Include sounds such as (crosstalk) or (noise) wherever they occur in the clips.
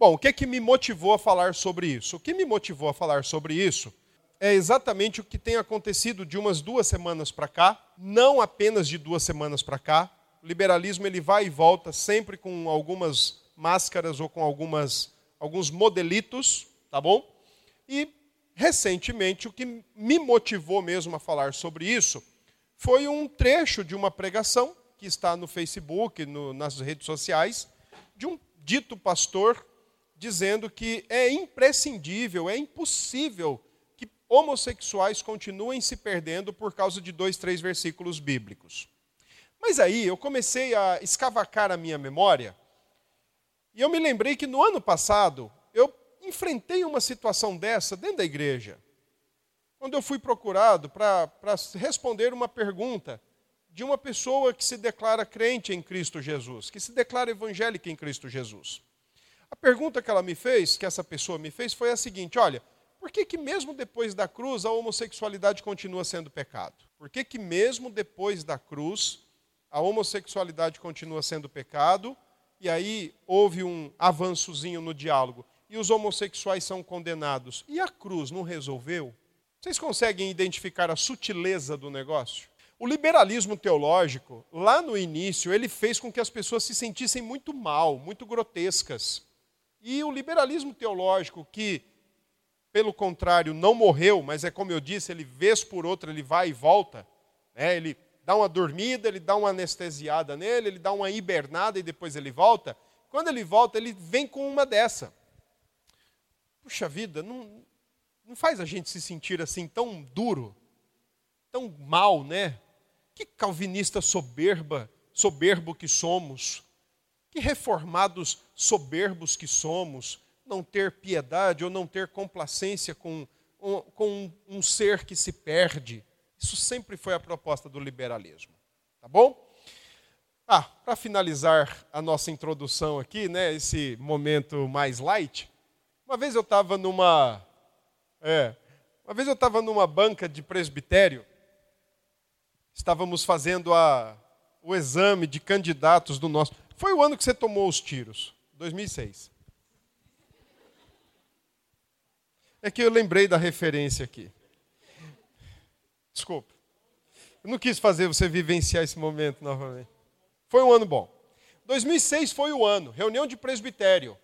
Bom, o que, que me motivou a falar sobre isso? O que me motivou a falar sobre isso é exatamente o que tem acontecido de umas duas semanas para cá, não apenas de duas semanas para cá. O liberalismo ele vai e volta sempre com algumas máscaras ou com algumas, alguns modelitos, tá bom? E recentemente o que me motivou mesmo a falar sobre isso foi um trecho de uma pregação que está no Facebook, no, nas redes sociais, de um dito pastor dizendo que é imprescindível, é impossível homossexuais continuem se perdendo por causa de dois, três versículos bíblicos. Mas aí eu comecei a escavacar a minha memória e eu me lembrei que no ano passado eu enfrentei uma situação dessa dentro da igreja. Quando eu fui procurado para responder uma pergunta de uma pessoa que se declara crente em Cristo Jesus, que se declara evangélica em Cristo Jesus. A pergunta que ela me fez, que essa pessoa me fez, foi a seguinte: olha, por que, que mesmo depois da cruz a homossexualidade continua sendo pecado? Por que, que mesmo depois da cruz a homossexualidade continua sendo pecado? E aí houve um avançozinho no diálogo. E os homossexuais são condenados. E a cruz não resolveu? Vocês conseguem identificar a sutileza do negócio? O liberalismo teológico, lá no início, ele fez com que as pessoas se sentissem muito mal, muito grotescas. E o liberalismo teológico, que pelo contrário, não morreu, mas é como eu disse, ele vez por outra ele vai e volta, né? ele dá uma dormida, ele dá uma anestesiada nele, ele dá uma hibernada e depois ele volta. Quando ele volta, ele vem com uma dessa. Puxa vida, não, não faz a gente se sentir assim tão duro, tão mal, né? Que calvinista soberba, soberbo que somos. Que reformados soberbos que somos não ter piedade ou não ter complacência com, com um ser que se perde. Isso sempre foi a proposta do liberalismo. Tá bom? Ah, para finalizar a nossa introdução aqui, né, esse momento mais light, uma vez eu estava numa. É, uma vez eu estava numa banca de presbitério, estávamos fazendo a, o exame de candidatos do nosso. Foi o ano que você tomou os tiros, 2006. É que eu lembrei da referência aqui. Desculpa. Eu não quis fazer você vivenciar esse momento novamente. Foi um ano bom. 2006 foi o ano, reunião de presbitério.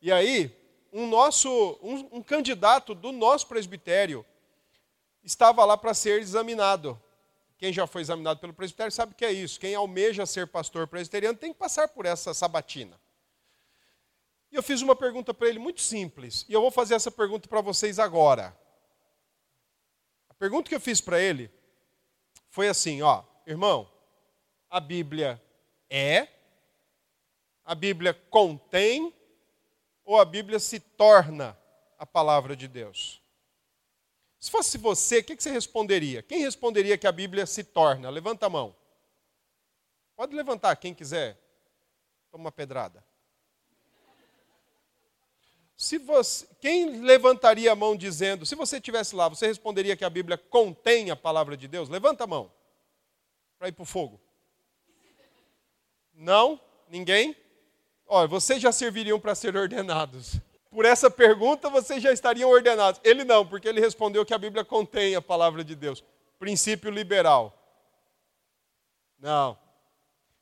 E aí, um nosso, um, um candidato do nosso presbitério estava lá para ser examinado. Quem já foi examinado pelo presbitério sabe que é isso. Quem almeja ser pastor presbiteriano tem que passar por essa sabatina. E eu fiz uma pergunta para ele muito simples, e eu vou fazer essa pergunta para vocês agora. A pergunta que eu fiz para ele foi assim, ó, irmão, a Bíblia é, a Bíblia contém ou a Bíblia se torna a palavra de Deus? Se fosse você, o que você responderia? Quem responderia que a Bíblia se torna? Levanta a mão. Pode levantar, quem quiser. Toma uma pedrada. Se você, quem levantaria a mão dizendo, se você estivesse lá, você responderia que a Bíblia contém a palavra de Deus? Levanta a mão para ir para o fogo. Não? Ninguém? Olha, vocês já serviriam para ser (laughs) ordenados. Por essa pergunta, vocês já estariam ordenados. Ele não, porque ele respondeu que a Bíblia contém a palavra de Deus. Princípio liberal. Não.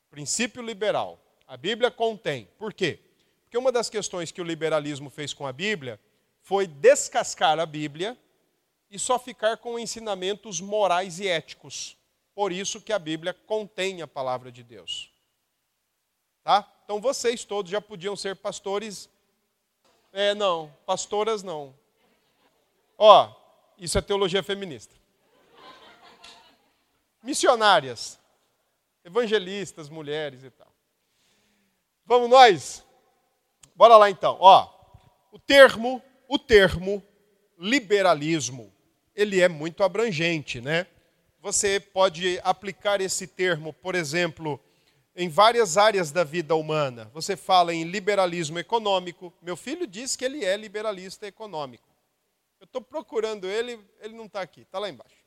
Princípio liberal. A Bíblia contém. Por quê? Porque uma das questões que o liberalismo fez com a Bíblia foi descascar a Bíblia e só ficar com ensinamentos morais e éticos. Por isso que a Bíblia contém a palavra de Deus. Tá? Então vocês todos já podiam ser pastores. É, não, pastoras não. Ó, isso é teologia feminista. Missionárias, evangelistas, mulheres e tal. Vamos nós? Bora lá então. Ó, o termo, o termo liberalismo, ele é muito abrangente, né? Você pode aplicar esse termo, por exemplo, em várias áreas da vida humana. Você fala em liberalismo econômico. Meu filho diz que ele é liberalista econômico. Eu estou procurando ele, ele não está aqui, está lá embaixo.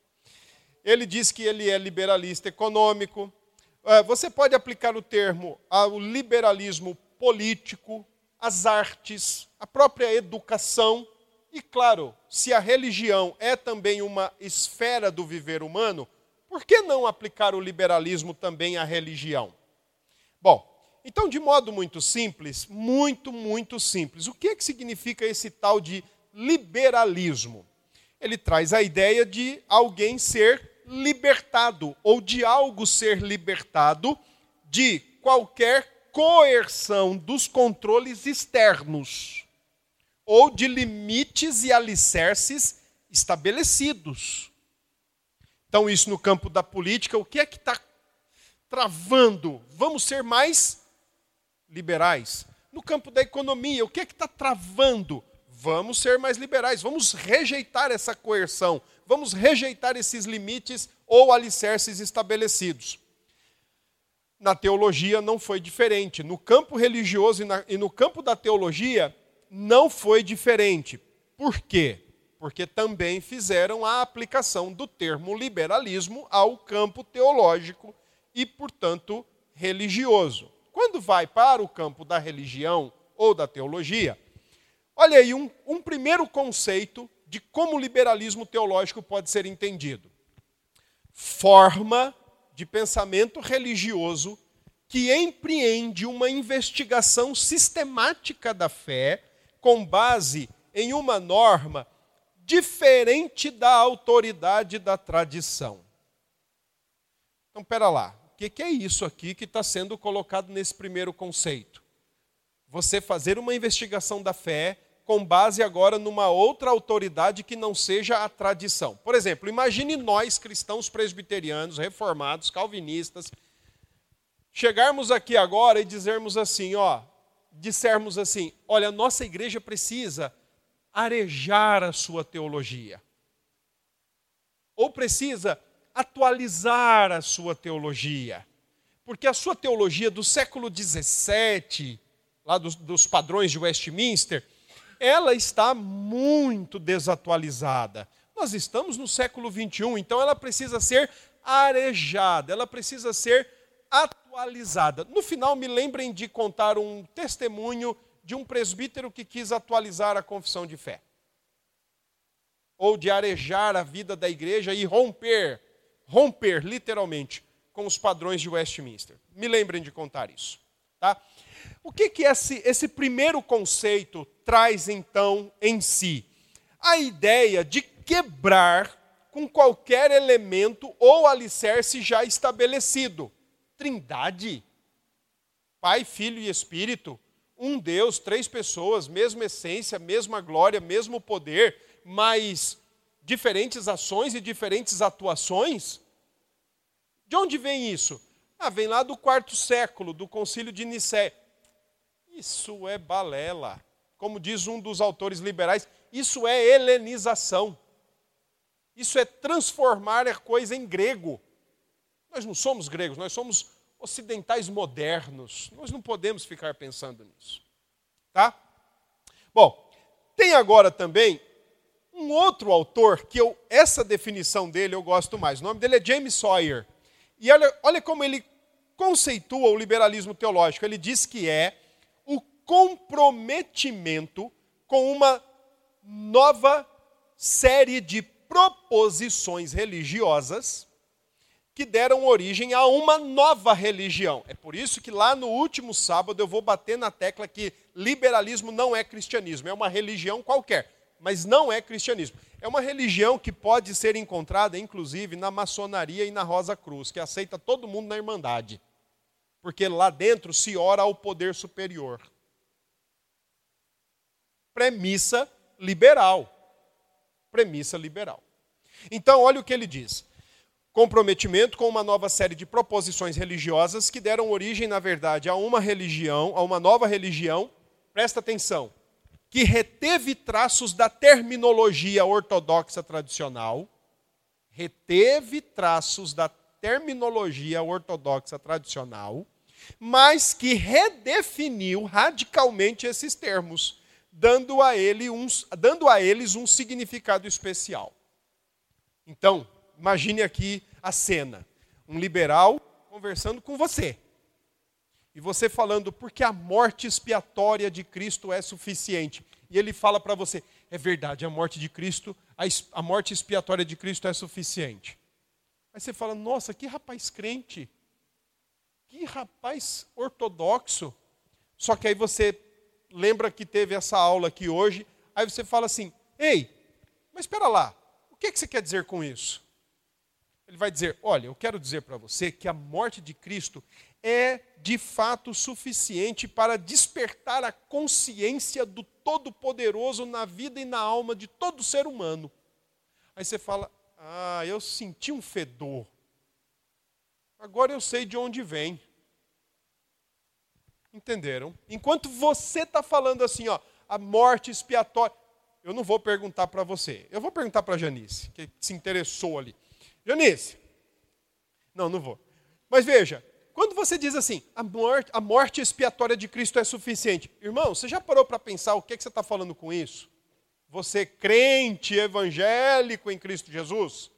Ele diz que ele é liberalista econômico. É, você pode aplicar o termo ao liberalismo político, as artes, a própria educação e, claro, se a religião é também uma esfera do viver humano, por que não aplicar o liberalismo também à religião? Bom, então, de modo muito simples, muito, muito simples, o que, é que significa esse tal de liberalismo? Ele traz a ideia de alguém ser libertado, ou de algo ser libertado de qualquer coerção dos controles externos ou de limites e alicerces estabelecidos. Então, isso no campo da política, o que é que está travando? Vamos ser mais liberais. No campo da economia, o que é que está travando? Vamos ser mais liberais, vamos rejeitar essa coerção, vamos rejeitar esses limites ou alicerces estabelecidos na teologia não foi diferente. No campo religioso e, na, e, no campo da teologia não foi diferente. Por quê? Porque também fizeram a aplicação do termo liberalismo ao campo teológico e, portanto, religioso. Quando vai para o campo da religião ou da teologia, olha aí um, um primeiro conceito de como o liberalismo teológico pode ser entendido. Forma de pensamento religioso que empreende uma investigação sistemática da fé com base em uma norma diferente da autoridade da tradição. Então, pera lá, o que é isso aqui que está sendo colocado nesse primeiro conceito? Você fazer uma investigação da fé com base agora numa outra autoridade que não seja a tradição. Por exemplo, imagine nós, cristãos presbiterianos, reformados, calvinistas, chegarmos aqui agora e dizermos assim, ó, dissermos assim, olha, nossa igreja precisa arejar a sua teologia. Ou precisa atualizar a sua teologia. Porque a sua teologia do século XVII, lá dos, dos padrões de Westminster, ela está muito desatualizada. Nós estamos no século 21, então ela precisa ser arejada, ela precisa ser atualizada. No final, me lembrem de contar um testemunho de um presbítero que quis atualizar a confissão de fé. Ou de arejar a vida da igreja e romper, romper literalmente com os padrões de Westminster. Me lembrem de contar isso. Tá? O que, que esse, esse primeiro conceito traz então em si? A ideia de quebrar com qualquer elemento ou alicerce já estabelecido. Trindade, Pai, Filho e Espírito, um Deus, três pessoas, mesma essência, mesma glória, mesmo poder, mas diferentes ações e diferentes atuações? De onde vem isso? Ah, vem lá do quarto século, do concílio de Nicé. Isso é balela. Como diz um dos autores liberais, isso é helenização. Isso é transformar a coisa em grego. Nós não somos gregos, nós somos ocidentais modernos. Nós não podemos ficar pensando nisso. Tá? Bom, tem agora também um outro autor que eu essa definição dele eu gosto mais. O nome dele é James Sawyer. E olha, olha como ele conceitua o liberalismo teológico. Ele diz que é comprometimento com uma nova série de proposições religiosas que deram origem a uma nova religião. É por isso que lá no último sábado eu vou bater na tecla que liberalismo não é cristianismo, é uma religião qualquer, mas não é cristianismo. É uma religião que pode ser encontrada, inclusive, na maçonaria e na Rosa Cruz, que aceita todo mundo na Irmandade, porque lá dentro se ora ao poder superior premissa liberal. Premissa liberal. Então, olha o que ele diz. Comprometimento com uma nova série de proposições religiosas que deram origem, na verdade, a uma religião, a uma nova religião, presta atenção, que reteve traços da terminologia ortodoxa tradicional, reteve traços da terminologia ortodoxa tradicional, mas que redefiniu radicalmente esses termos dando a, ele um, dando a eles um significado especial. Então, imagine aqui a cena: um liberal conversando com você. E você falando, porque a morte expiatória de Cristo é suficiente. E ele fala para você, é verdade, a morte de Cristo, a, a morte expiatória de Cristo é suficiente. Aí você fala, nossa, que rapaz crente, que rapaz ortodoxo. Só que aí você lembra que teve essa aula aqui hoje, aí você fala assim, ei, mas espera lá, o que, é que você quer dizer com isso? Ele vai dizer, olha, eu quero dizer para você que a morte de Cristo é de fato suficiente para despertar a consciência do Todo-Poderoso na vida e na alma de todo ser humano. Aí você fala: Ah, eu senti um fedor. Agora eu sei de onde vem. Entenderam? Enquanto você está falando assim, ó, a morte expiatória. Eu não vou perguntar para você. Eu vou perguntar para Janice, que se interessou ali. Janice. Não, não vou. Mas veja, você diz assim, a morte, a morte expiatória de Cristo é suficiente, irmão, você já parou para pensar o que, que você está falando com isso? Você crente evangélico em Cristo Jesus?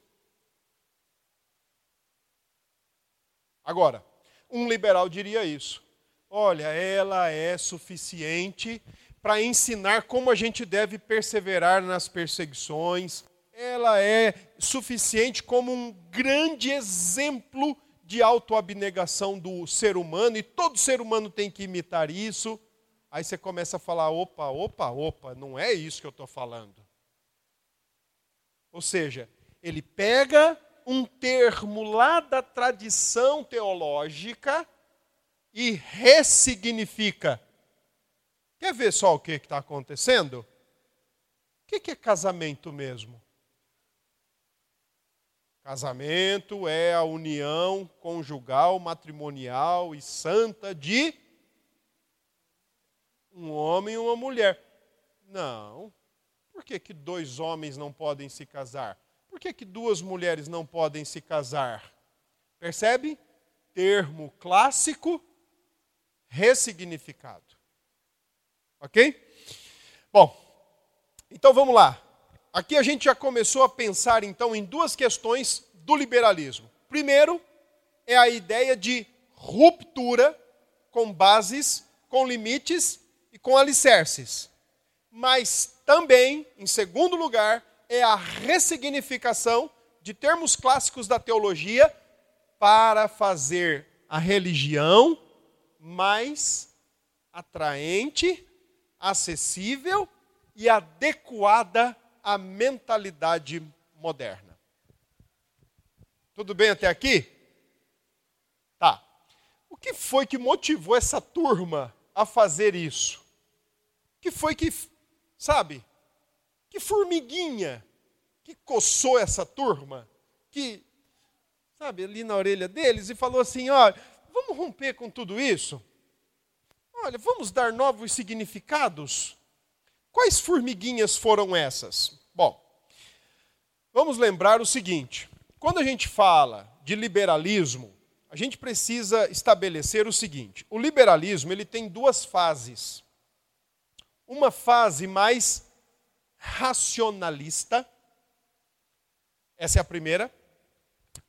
Agora, um liberal diria isso. Olha, ela é suficiente para ensinar como a gente deve perseverar nas perseguições. Ela é suficiente como um grande exemplo de autoabnegação do ser humano, e todo ser humano tem que imitar isso. Aí você começa a falar: opa, opa, opa, não é isso que eu estou falando. Ou seja, ele pega um termo lá da tradição teológica e ressignifica. Quer ver só o que está acontecendo? O que é casamento mesmo? Casamento é a união conjugal, matrimonial e santa de um homem e uma mulher. Não. Por que, que dois homens não podem se casar? Por que, que duas mulheres não podem se casar? Percebe? Termo clássico ressignificado. Ok? Bom, então vamos lá. Aqui a gente já começou a pensar então em duas questões do liberalismo. Primeiro é a ideia de ruptura com bases, com limites e com alicerces. Mas também, em segundo lugar, é a ressignificação de termos clássicos da teologia para fazer a religião mais atraente, acessível e adequada a mentalidade moderna. Tudo bem até aqui? Tá. O que foi que motivou essa turma a fazer isso? O que foi que, sabe, que formiguinha que coçou essa turma, que, sabe, ali na orelha deles e falou assim: olha, vamos romper com tudo isso? Olha, vamos dar novos significados? Quais formiguinhas foram essas? Bom, vamos lembrar o seguinte: quando a gente fala de liberalismo, a gente precisa estabelecer o seguinte: o liberalismo ele tem duas fases. Uma fase mais racionalista, essa é a primeira,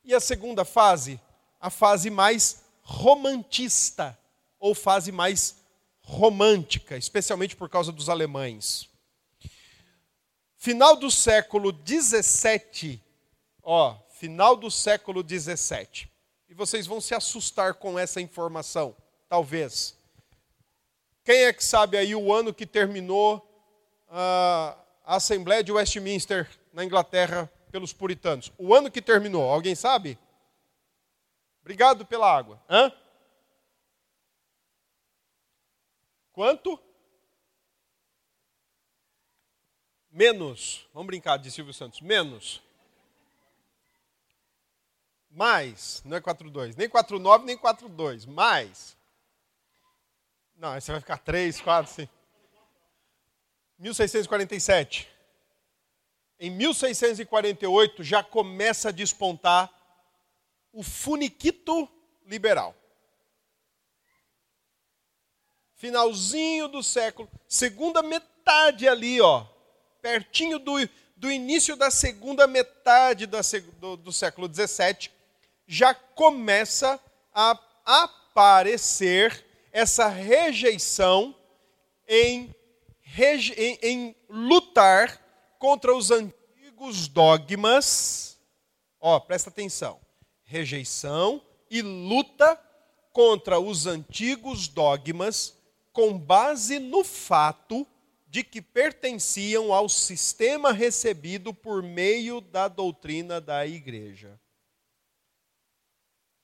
e a segunda fase, a fase mais romantista, ou fase mais romântica, especialmente por causa dos alemães. Final do século 17, ó, final do século 17. E vocês vão se assustar com essa informação, talvez. Quem é que sabe aí o ano que terminou a Assembleia de Westminster na Inglaterra pelos puritanos? O ano que terminou, alguém sabe? Obrigado pela água. Hã? Quanto? Menos. Vamos brincar de Silvio Santos. Menos. Mais. Não é 4,2. Nem 4,9, nem 4,2. Mais. Não, aí você vai ficar 3, 4, 5. 1647. Em 1648 já começa a despontar o funiquito liberal finalzinho do século, segunda metade ali, ó, pertinho do, do início da segunda metade da, do, do século XVII, já começa a aparecer essa rejeição em, em, em lutar contra os antigos dogmas. Ó, presta atenção. Rejeição e luta contra os antigos dogmas com base no fato de que pertenciam ao sistema recebido por meio da doutrina da igreja.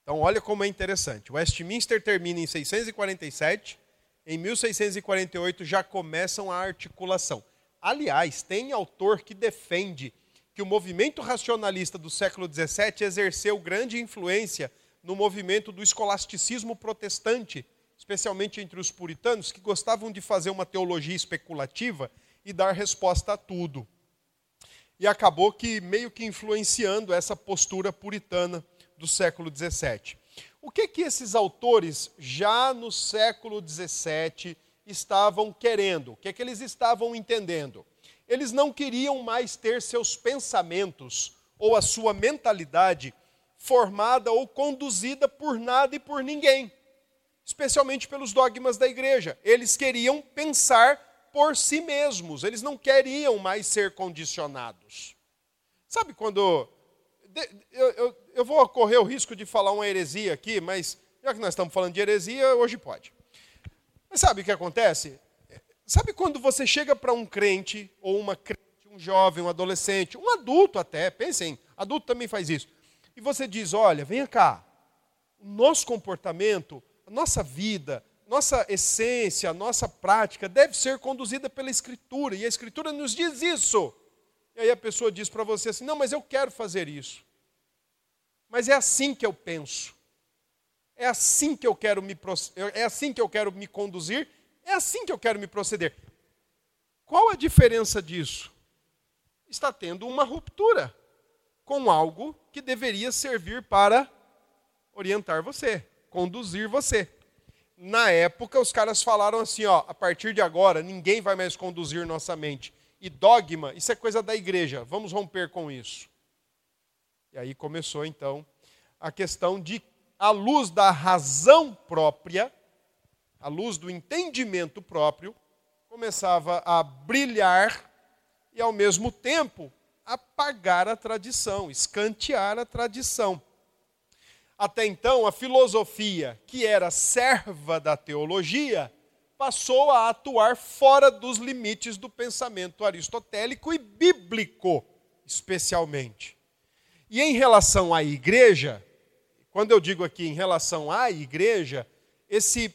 Então, olha como é interessante. Westminster termina em 647, em 1648 já começam a articulação. Aliás, tem autor que defende que o movimento racionalista do século XVII exerceu grande influência no movimento do escolasticismo protestante, especialmente entre os puritanos, que gostavam de fazer uma teologia especulativa e dar resposta a tudo. E acabou que meio que influenciando essa postura puritana do século XVII. O que que esses autores já no século XVII estavam querendo? O que que eles estavam entendendo? Eles não queriam mais ter seus pensamentos ou a sua mentalidade formada ou conduzida por nada e por ninguém, especialmente pelos dogmas da igreja. Eles queriam pensar por si mesmos, eles não queriam mais ser condicionados. Sabe quando. Eu, eu, eu vou correr o risco de falar uma heresia aqui, mas já que nós estamos falando de heresia, hoje pode. Mas sabe o que acontece? Sabe quando você chega para um crente, ou uma crente, um jovem, um adolescente, um adulto até, pensem, adulto também faz isso e você diz: olha, venha cá, o nosso comportamento, nossa vida, nossa essência, nossa prática deve ser conduzida pela Escritura, e a Escritura nos diz isso. E aí a pessoa diz para você assim: não, mas eu quero fazer isso. Mas é assim que eu penso. É assim que eu quero me é assim que eu quero me conduzir, é assim que eu quero me proceder. Qual a diferença disso? Está tendo uma ruptura com algo que deveria servir para orientar você, conduzir você. Na época, os caras falaram assim: ó, a partir de agora, ninguém vai mais conduzir nossa mente. E dogma, isso é coisa da igreja, vamos romper com isso. E aí começou então a questão de, à luz da razão própria, à luz do entendimento próprio, começava a brilhar e ao mesmo tempo apagar a tradição, escantear a tradição. Até então, a filosofia, que era serva da teologia, passou a atuar fora dos limites do pensamento aristotélico e bíblico, especialmente. E em relação à igreja, quando eu digo aqui em relação à igreja, esse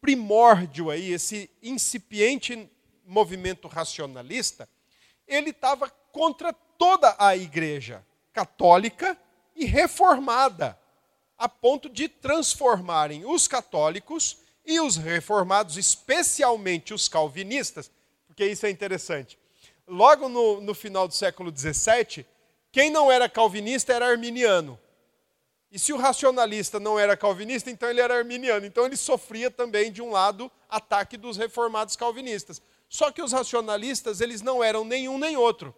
primórdio aí, esse incipiente movimento racionalista, ele estava contra toda a igreja católica e reformada, a ponto de transformarem os católicos e os reformados, especialmente os calvinistas, porque isso é interessante. Logo no, no final do século XVII, quem não era calvinista era arminiano. E se o racionalista não era calvinista, então ele era arminiano. Então ele sofria também, de um lado, ataque dos reformados calvinistas. Só que os racionalistas, eles não eram nenhum nem outro.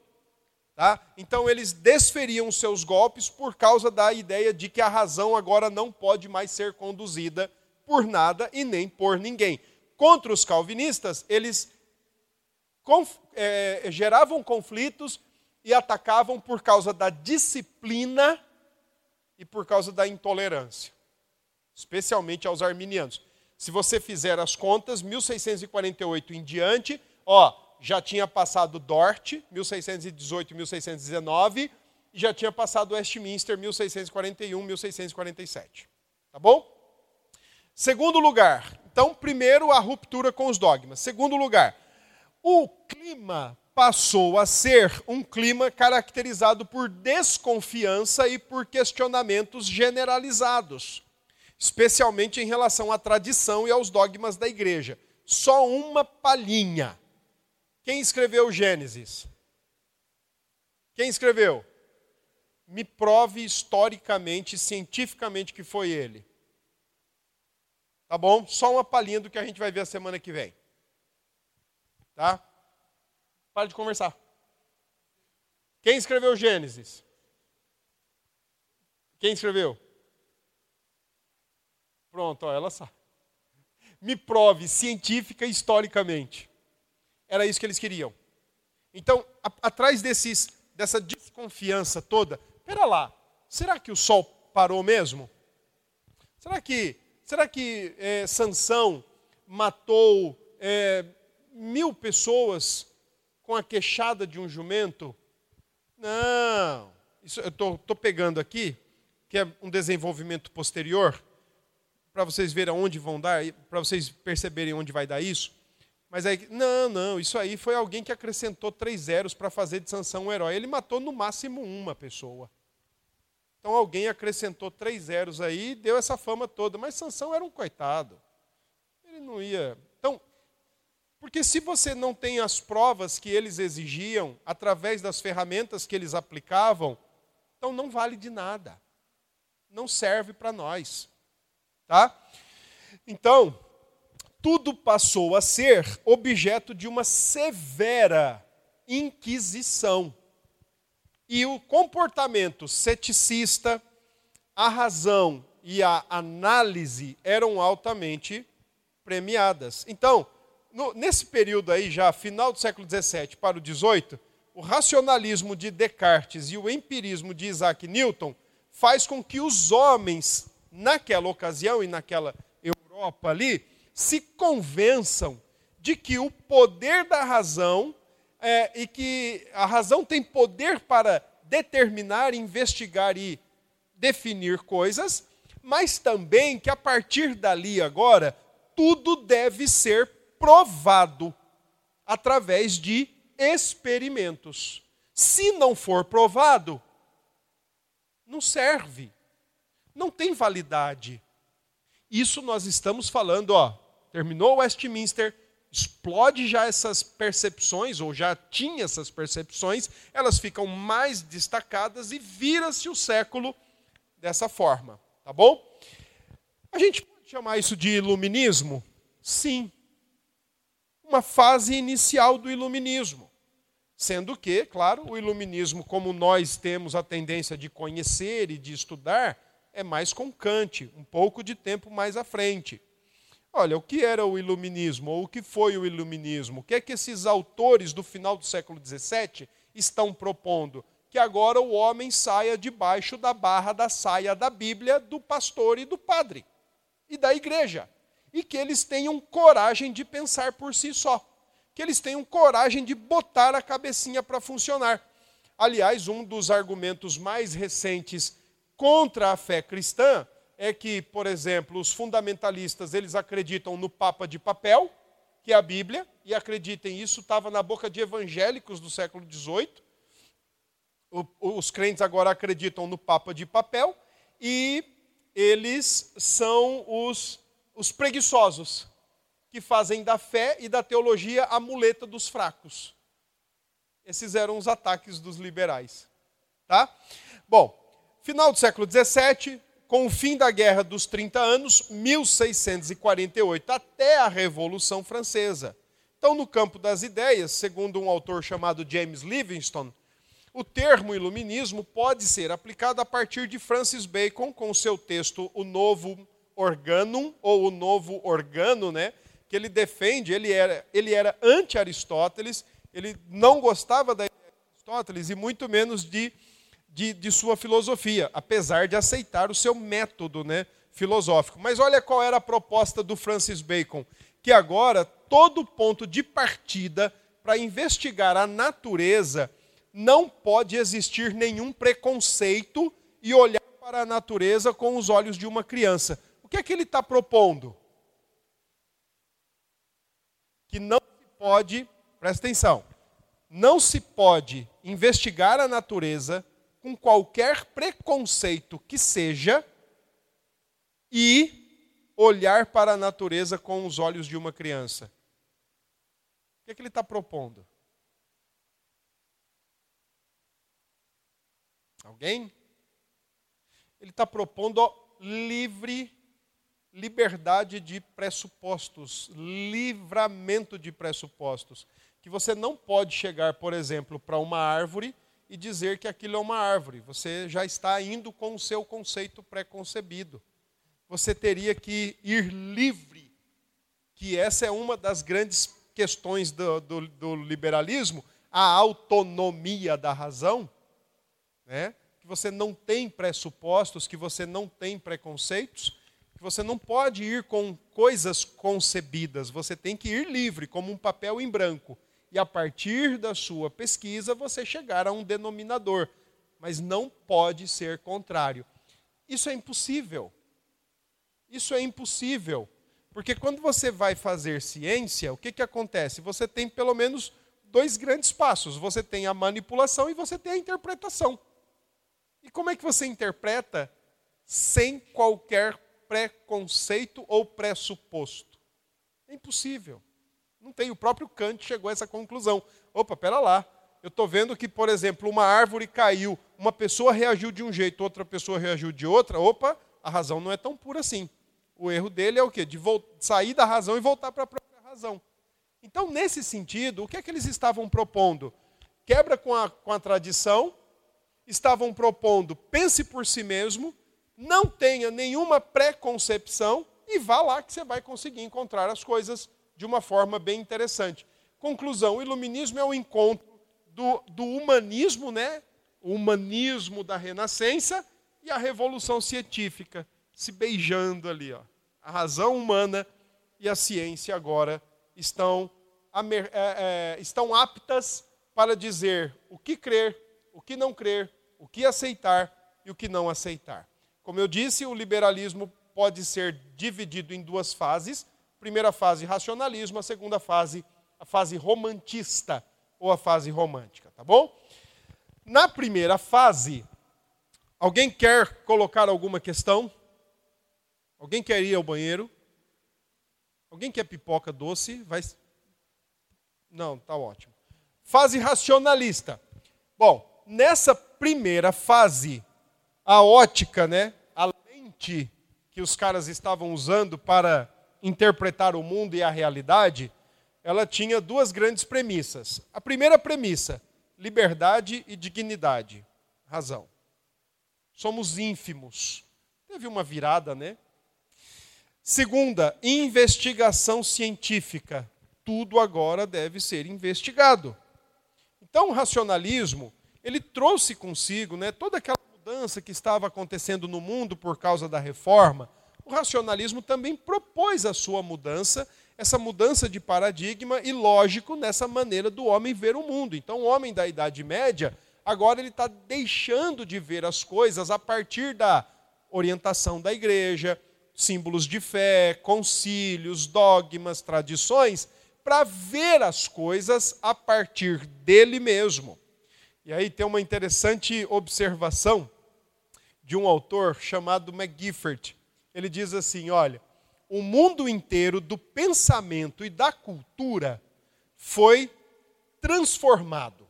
Tá? Então eles desferiam seus golpes por causa da ideia de que a razão agora não pode mais ser conduzida por nada e nem por ninguém. Contra os calvinistas, eles conf, é, geravam conflitos e atacavam por causa da disciplina e por causa da intolerância, especialmente aos arminianos. Se você fizer as contas, 1648 em diante, ó, já tinha passado Dort, 1618 1619, e já tinha passado Westminster, 1641, 1647. Tá bom? Segundo lugar, então, primeiro, a ruptura com os dogmas. Segundo lugar, o clima passou a ser um clima caracterizado por desconfiança e por questionamentos generalizados, especialmente em relação à tradição e aos dogmas da igreja. Só uma palhinha. Quem escreveu Gênesis? Quem escreveu? Me prove historicamente, cientificamente que foi ele. Tá bom? Só uma palhinha do que a gente vai ver a semana que vem. Tá? Para de conversar. Quem escreveu Gênesis? Quem escreveu? Pronto, ó, ela sabe. me prove científica e historicamente. Era isso que eles queriam. Então, a, atrás desses, dessa desconfiança toda, pera lá, será que o sol parou mesmo? Será que, será que é, Sansão matou é, mil pessoas com a queixada de um jumento? Não. Isso, eu estou pegando aqui, que é um desenvolvimento posterior, para vocês verem aonde vão dar, para vocês perceberem onde vai dar isso. Mas aí, não, não, isso aí foi alguém que acrescentou três zeros para fazer de Sansão um herói. Ele matou no máximo uma pessoa. Então alguém acrescentou três zeros aí e deu essa fama toda. Mas Sansão era um coitado. Ele não ia. Então, porque se você não tem as provas que eles exigiam, através das ferramentas que eles aplicavam, então não vale de nada. Não serve para nós. Tá? Então, tudo passou a ser objeto de uma severa inquisição. E o comportamento ceticista, a razão e a análise eram altamente premiadas. Então, no, nesse período aí, já final do século XVII para o XVIII, o racionalismo de Descartes e o empirismo de Isaac Newton faz com que os homens, naquela ocasião e naquela Europa ali, se convençam de que o poder da razão é, e que a razão tem poder para determinar, investigar e definir coisas, mas também que a partir dali agora tudo deve ser provado através de experimentos. Se não for provado, não serve, não tem validade. Isso nós estamos falando, ó, terminou Westminster, explode já essas percepções, ou já tinha essas percepções, elas ficam mais destacadas e vira-se o século dessa forma, tá bom? A gente pode chamar isso de iluminismo? Sim. Uma fase inicial do iluminismo. Sendo que, claro, o iluminismo, como nós temos a tendência de conhecer e de estudar, é mais com Kant, um pouco de tempo mais à frente. Olha, o que era o iluminismo, ou o que foi o iluminismo? O que é que esses autores do final do século XVII estão propondo? Que agora o homem saia debaixo da barra da saia da Bíblia, do pastor e do padre, e da igreja. E que eles tenham coragem de pensar por si só. Que eles tenham coragem de botar a cabecinha para funcionar. Aliás, um dos argumentos mais recentes contra a fé cristã é que, por exemplo, os fundamentalistas, eles acreditam no Papa de papel, que é a Bíblia, e acreditem, isso estava na boca de evangélicos do século XVIII. Os crentes agora acreditam no Papa de papel, e eles são os, os preguiçosos, que fazem da fé e da teologia a muleta dos fracos. Esses eram os ataques dos liberais. Tá? Bom, Final do século XVII, com o fim da Guerra dos 30 Anos, 1648, até a Revolução Francesa. Então, no campo das ideias, segundo um autor chamado James Livingstone, o termo iluminismo pode ser aplicado a partir de Francis Bacon, com seu texto O Novo Organum, ou O Novo Organo, né, que ele defende, ele era, ele era anti-Aristóteles, ele não gostava da ideia de Aristóteles e muito menos de de, de sua filosofia, apesar de aceitar o seu método né, filosófico. Mas olha qual era a proposta do Francis Bacon, que agora todo ponto de partida para investigar a natureza não pode existir nenhum preconceito e olhar para a natureza com os olhos de uma criança. O que é que ele está propondo? Que não se pode, presta atenção, não se pode investigar a natureza com qualquer preconceito que seja e olhar para a natureza com os olhos de uma criança. O que, é que ele está propondo? Alguém? Ele está propondo livre liberdade de pressupostos, livramento de pressupostos. Que você não pode chegar, por exemplo, para uma árvore e dizer que aquilo é uma árvore. Você já está indo com o seu conceito pré-concebido. Você teria que ir livre que essa é uma das grandes questões do, do, do liberalismo, a autonomia da razão, né? que você não tem pressupostos, que você não tem preconceitos, que você não pode ir com coisas concebidas, você tem que ir livre, como um papel em branco. E a partir da sua pesquisa, você chegar a um denominador. Mas não pode ser contrário. Isso é impossível. Isso é impossível. Porque quando você vai fazer ciência, o que, que acontece? Você tem pelo menos dois grandes passos: você tem a manipulação e você tem a interpretação. E como é que você interpreta sem qualquer preconceito ou pressuposto? É impossível. Não tem. O próprio Kant chegou a essa conclusão. Opa, pera lá. Eu estou vendo que, por exemplo, uma árvore caiu, uma pessoa reagiu de um jeito, outra pessoa reagiu de outra. Opa, a razão não é tão pura assim. O erro dele é o quê? De sair da razão e voltar para a própria razão. Então, nesse sentido, o que é que eles estavam propondo? Quebra com a, com a tradição, estavam propondo pense por si mesmo, não tenha nenhuma preconcepção e vá lá que você vai conseguir encontrar as coisas de uma forma bem interessante. Conclusão: o iluminismo é o encontro do, do humanismo, né? o humanismo da Renascença e a revolução científica se beijando ali. Ó. A razão humana e a ciência agora estão, é, é, estão aptas para dizer o que crer, o que não crer, o que aceitar e o que não aceitar. Como eu disse, o liberalismo pode ser dividido em duas fases. Primeira fase, racionalismo, a segunda fase, a fase romantista ou a fase romântica, tá bom? Na primeira fase, alguém quer colocar alguma questão? Alguém quer ir ao banheiro? Alguém quer pipoca doce? Vai. Não, tá ótimo. Fase racionalista. Bom, nessa primeira fase, a ótica, né, a lente que os caras estavam usando para interpretar o mundo e a realidade, ela tinha duas grandes premissas. A primeira premissa, liberdade e dignidade. Razão. Somos ínfimos. Teve uma virada, né? Segunda, investigação científica. Tudo agora deve ser investigado. Então, o racionalismo, ele trouxe consigo né, toda aquela mudança que estava acontecendo no mundo por causa da reforma. O racionalismo também propôs a sua mudança, essa mudança de paradigma e lógico nessa maneira do homem ver o mundo. Então, o homem da Idade Média, agora ele está deixando de ver as coisas a partir da orientação da igreja, símbolos de fé, concílios, dogmas, tradições, para ver as coisas a partir dele mesmo. E aí tem uma interessante observação de um autor chamado McGiffert. Ele diz assim: olha, o mundo inteiro do pensamento e da cultura foi transformado.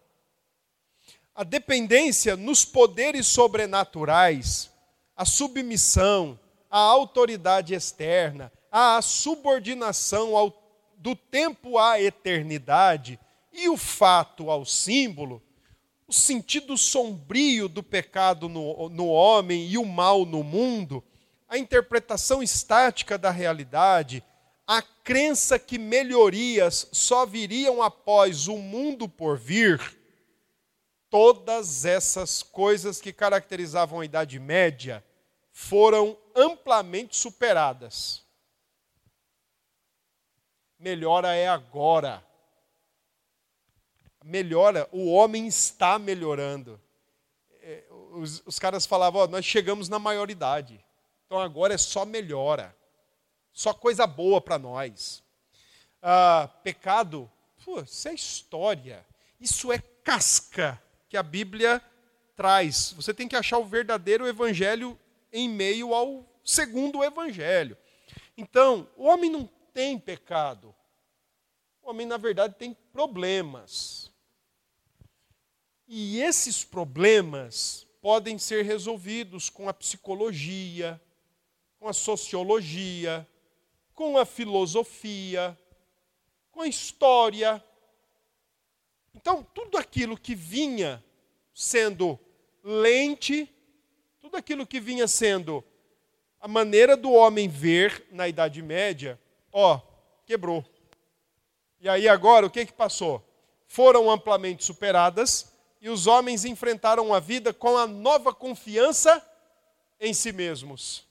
A dependência nos poderes sobrenaturais, a submissão, a autoridade externa, a subordinação ao, do tempo à eternidade e o fato ao símbolo, o sentido sombrio do pecado no, no homem e o mal no mundo, a interpretação estática da realidade, a crença que melhorias só viriam após o mundo por vir, todas essas coisas que caracterizavam a Idade Média foram amplamente superadas. Melhora é agora. Melhora, o homem está melhorando. É, os, os caras falavam, nós chegamos na maioridade. Então agora é só melhora. Só coisa boa para nós. Ah, pecado, pô, isso é história. Isso é casca que a Bíblia traz. Você tem que achar o verdadeiro evangelho em meio ao segundo evangelho. Então, o homem não tem pecado. O homem, na verdade, tem problemas. E esses problemas podem ser resolvidos com a psicologia, com a sociologia, com a filosofia, com a história. Então, tudo aquilo que vinha sendo lente tudo aquilo que vinha sendo a maneira do homem ver na Idade Média, ó, quebrou. E aí agora o que, que passou? Foram amplamente superadas e os homens enfrentaram a vida com a nova confiança em si mesmos.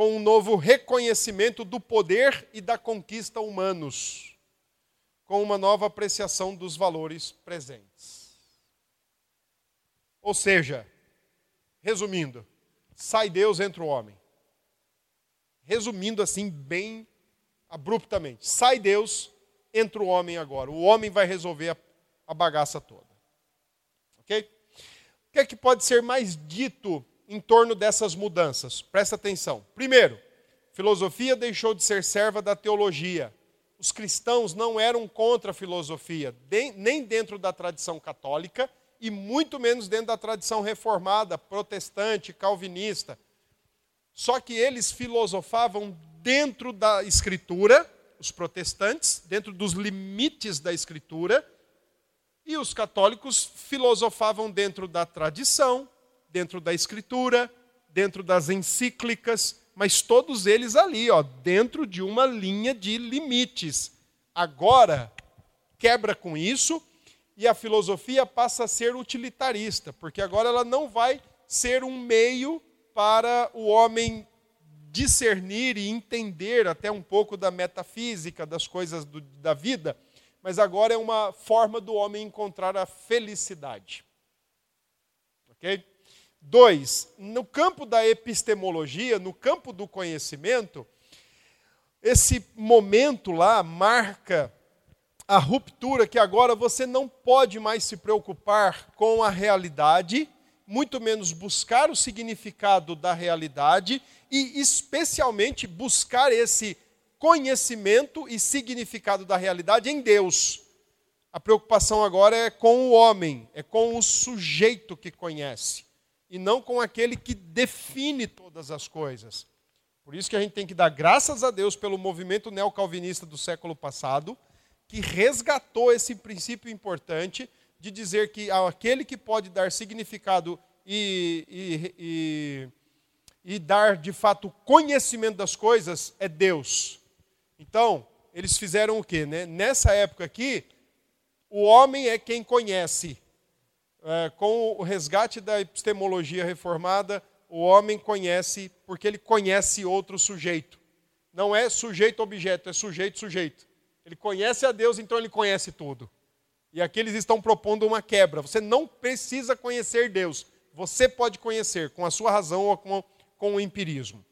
Com um novo reconhecimento do poder e da conquista humanos. Com uma nova apreciação dos valores presentes. Ou seja, resumindo, sai Deus entre o homem. Resumindo assim, bem abruptamente: sai Deus, entra o homem agora. O homem vai resolver a, a bagaça toda. Ok? O que é que pode ser mais dito em torno dessas mudanças? Presta atenção. Primeiro, filosofia deixou de ser serva da teologia. Os cristãos não eram contra a filosofia, nem dentro da tradição católica e muito menos dentro da tradição reformada, protestante, calvinista. Só que eles filosofavam dentro da Escritura, os protestantes, dentro dos limites da Escritura, e os católicos filosofavam dentro da tradição, dentro da Escritura, dentro das encíclicas, mas todos eles ali, ó, dentro de uma linha de limites. Agora, quebra com isso e a filosofia passa a ser utilitarista, porque agora ela não vai ser um meio para o homem discernir e entender até um pouco da metafísica, das coisas do, da vida, mas agora é uma forma do homem encontrar a felicidade. Ok? Dois, no campo da epistemologia, no campo do conhecimento, esse momento lá marca a ruptura que agora você não pode mais se preocupar com a realidade muito menos buscar o significado da realidade e, especialmente, buscar esse conhecimento e significado da realidade em Deus. A preocupação agora é com o homem, é com o sujeito que conhece, e não com aquele que define todas as coisas. Por isso que a gente tem que dar graças a Deus pelo movimento neocalvinista do século passado, que resgatou esse princípio importante de dizer que aquele que pode dar significado e, e, e, e dar de fato conhecimento das coisas é Deus. Então, eles fizeram o quê? Né? Nessa época aqui, o homem é quem conhece. É, com o resgate da epistemologia reformada, o homem conhece porque ele conhece outro sujeito. Não é sujeito-objeto, é sujeito-sujeito. Ele conhece a Deus, então ele conhece tudo. E aqui eles estão propondo uma quebra. Você não precisa conhecer Deus. Você pode conhecer com a sua razão ou com, com o empirismo.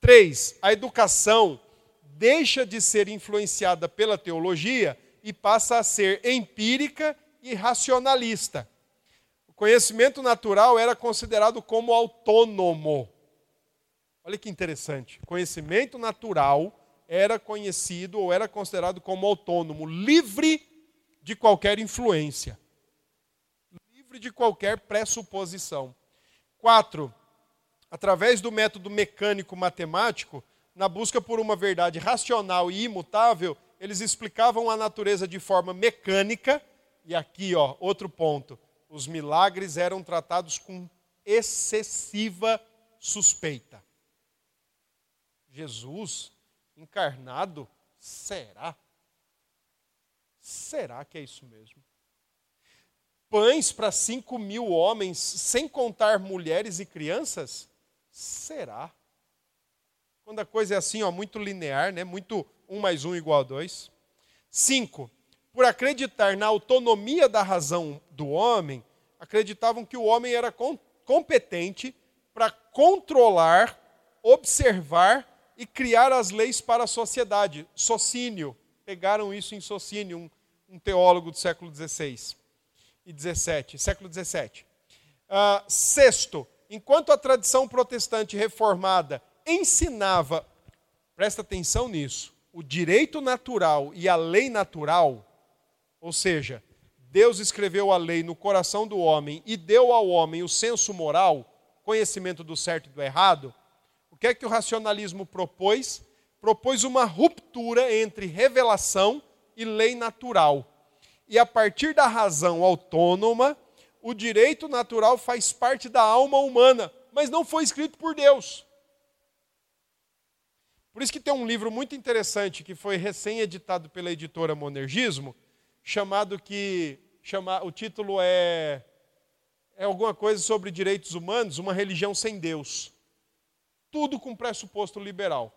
Três, a educação deixa de ser influenciada pela teologia e passa a ser empírica e racionalista. Conhecimento natural era considerado como autônomo. Olha que interessante. Conhecimento natural era conhecido ou era considerado como autônomo, livre de qualquer influência, livre de qualquer pressuposição. Quatro, através do método mecânico-matemático, na busca por uma verdade racional e imutável, eles explicavam a natureza de forma mecânica, e aqui, ó, outro ponto, os milagres eram tratados com excessiva suspeita. Jesus encarnado, será? Será que é isso mesmo? Pães para cinco mil homens, sem contar mulheres e crianças? Será? Quando a coisa é assim, ó, muito linear, né? muito um mais um igual a dois. Cinco, por acreditar na autonomia da razão do homem, acreditavam que o homem era competente para controlar, observar e criar as leis para a sociedade. Sociínio, pegaram isso em Sociínio, um, um teólogo do século XVI e XVII, século XVII. Uh, sexto, enquanto a tradição protestante reformada ensinava, presta atenção nisso, o direito natural e a lei natural, ou seja, Deus escreveu a lei no coração do homem e deu ao homem o senso moral, conhecimento do certo e do errado. O que é que o racionalismo propôs? propôs uma ruptura entre revelação e lei natural. E a partir da razão autônoma, o direito natural faz parte da alma humana, mas não foi escrito por Deus. Por isso que tem um livro muito interessante que foi recém-editado pela editora Monergismo, chamado que chama, o título é é alguma coisa sobre direitos humanos, uma religião sem Deus. Tudo com pressuposto liberal.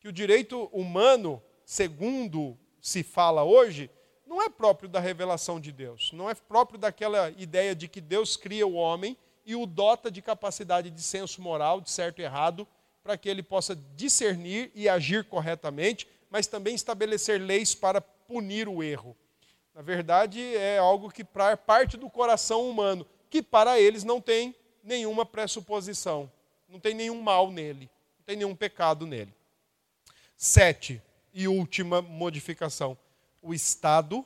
Que o direito humano, segundo se fala hoje, não é próprio da revelação de Deus, não é próprio daquela ideia de que Deus cria o homem e o dota de capacidade de senso moral, de certo e errado, para que ele possa discernir e agir corretamente, mas também estabelecer leis para punir o erro. Na verdade, é algo que parte do coração humano, que para eles não tem nenhuma pressuposição, não tem nenhum mal nele, não tem nenhum pecado nele. Sete, e última modificação o Estado,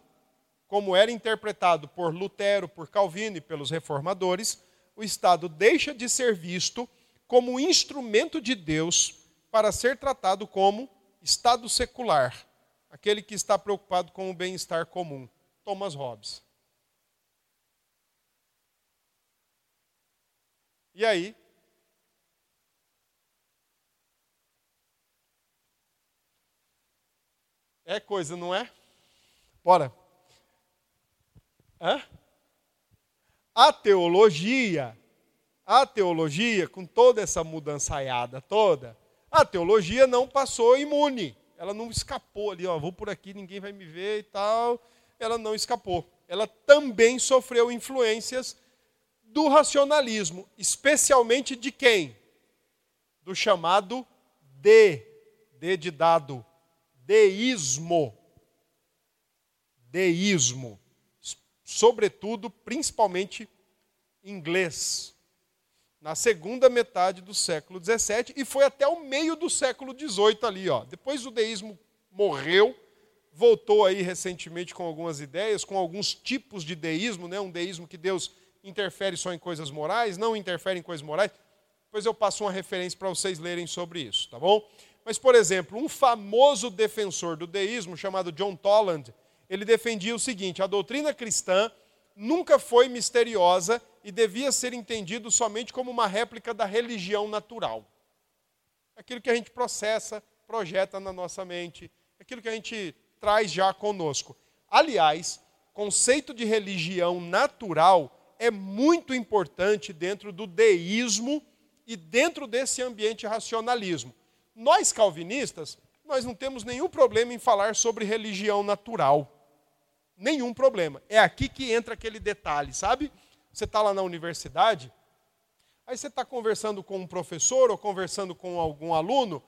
como era interpretado por Lutero, por Calvino e pelos reformadores, o Estado deixa de ser visto como instrumento de Deus para ser tratado como Estado secular, aquele que está preocupado com o bem-estar comum. Thomas Hobbes. E aí? É coisa, não é? Bora. Hã? A teologia, a teologia, com toda essa mudançaiada toda, a teologia não passou imune. Ela não escapou ali, ó, vou por aqui, ninguém vai me ver e tal. Ela não escapou. Ela também sofreu influências do racionalismo, especialmente de quem? Do chamado de, de de dado, deísmo deísmo, sobretudo, principalmente inglês, na segunda metade do século XVII e foi até o meio do século XVIII ali. Ó. Depois o deísmo morreu, voltou aí recentemente com algumas ideias, com alguns tipos de deísmo, né? um deísmo que Deus interfere só em coisas morais, não interfere em coisas morais. Depois eu passo uma referência para vocês lerem sobre isso, tá bom? Mas, por exemplo, um famoso defensor do deísmo chamado John Toland, ele defendia o seguinte: a doutrina cristã nunca foi misteriosa e devia ser entendido somente como uma réplica da religião natural. Aquilo que a gente processa, projeta na nossa mente, aquilo que a gente traz já conosco. Aliás, conceito de religião natural é muito importante dentro do deísmo e dentro desse ambiente racionalismo. Nós calvinistas, nós não temos nenhum problema em falar sobre religião natural nenhum problema. É aqui que entra aquele detalhe, sabe? Você está lá na universidade, aí você está conversando com um professor ou conversando com algum aluno,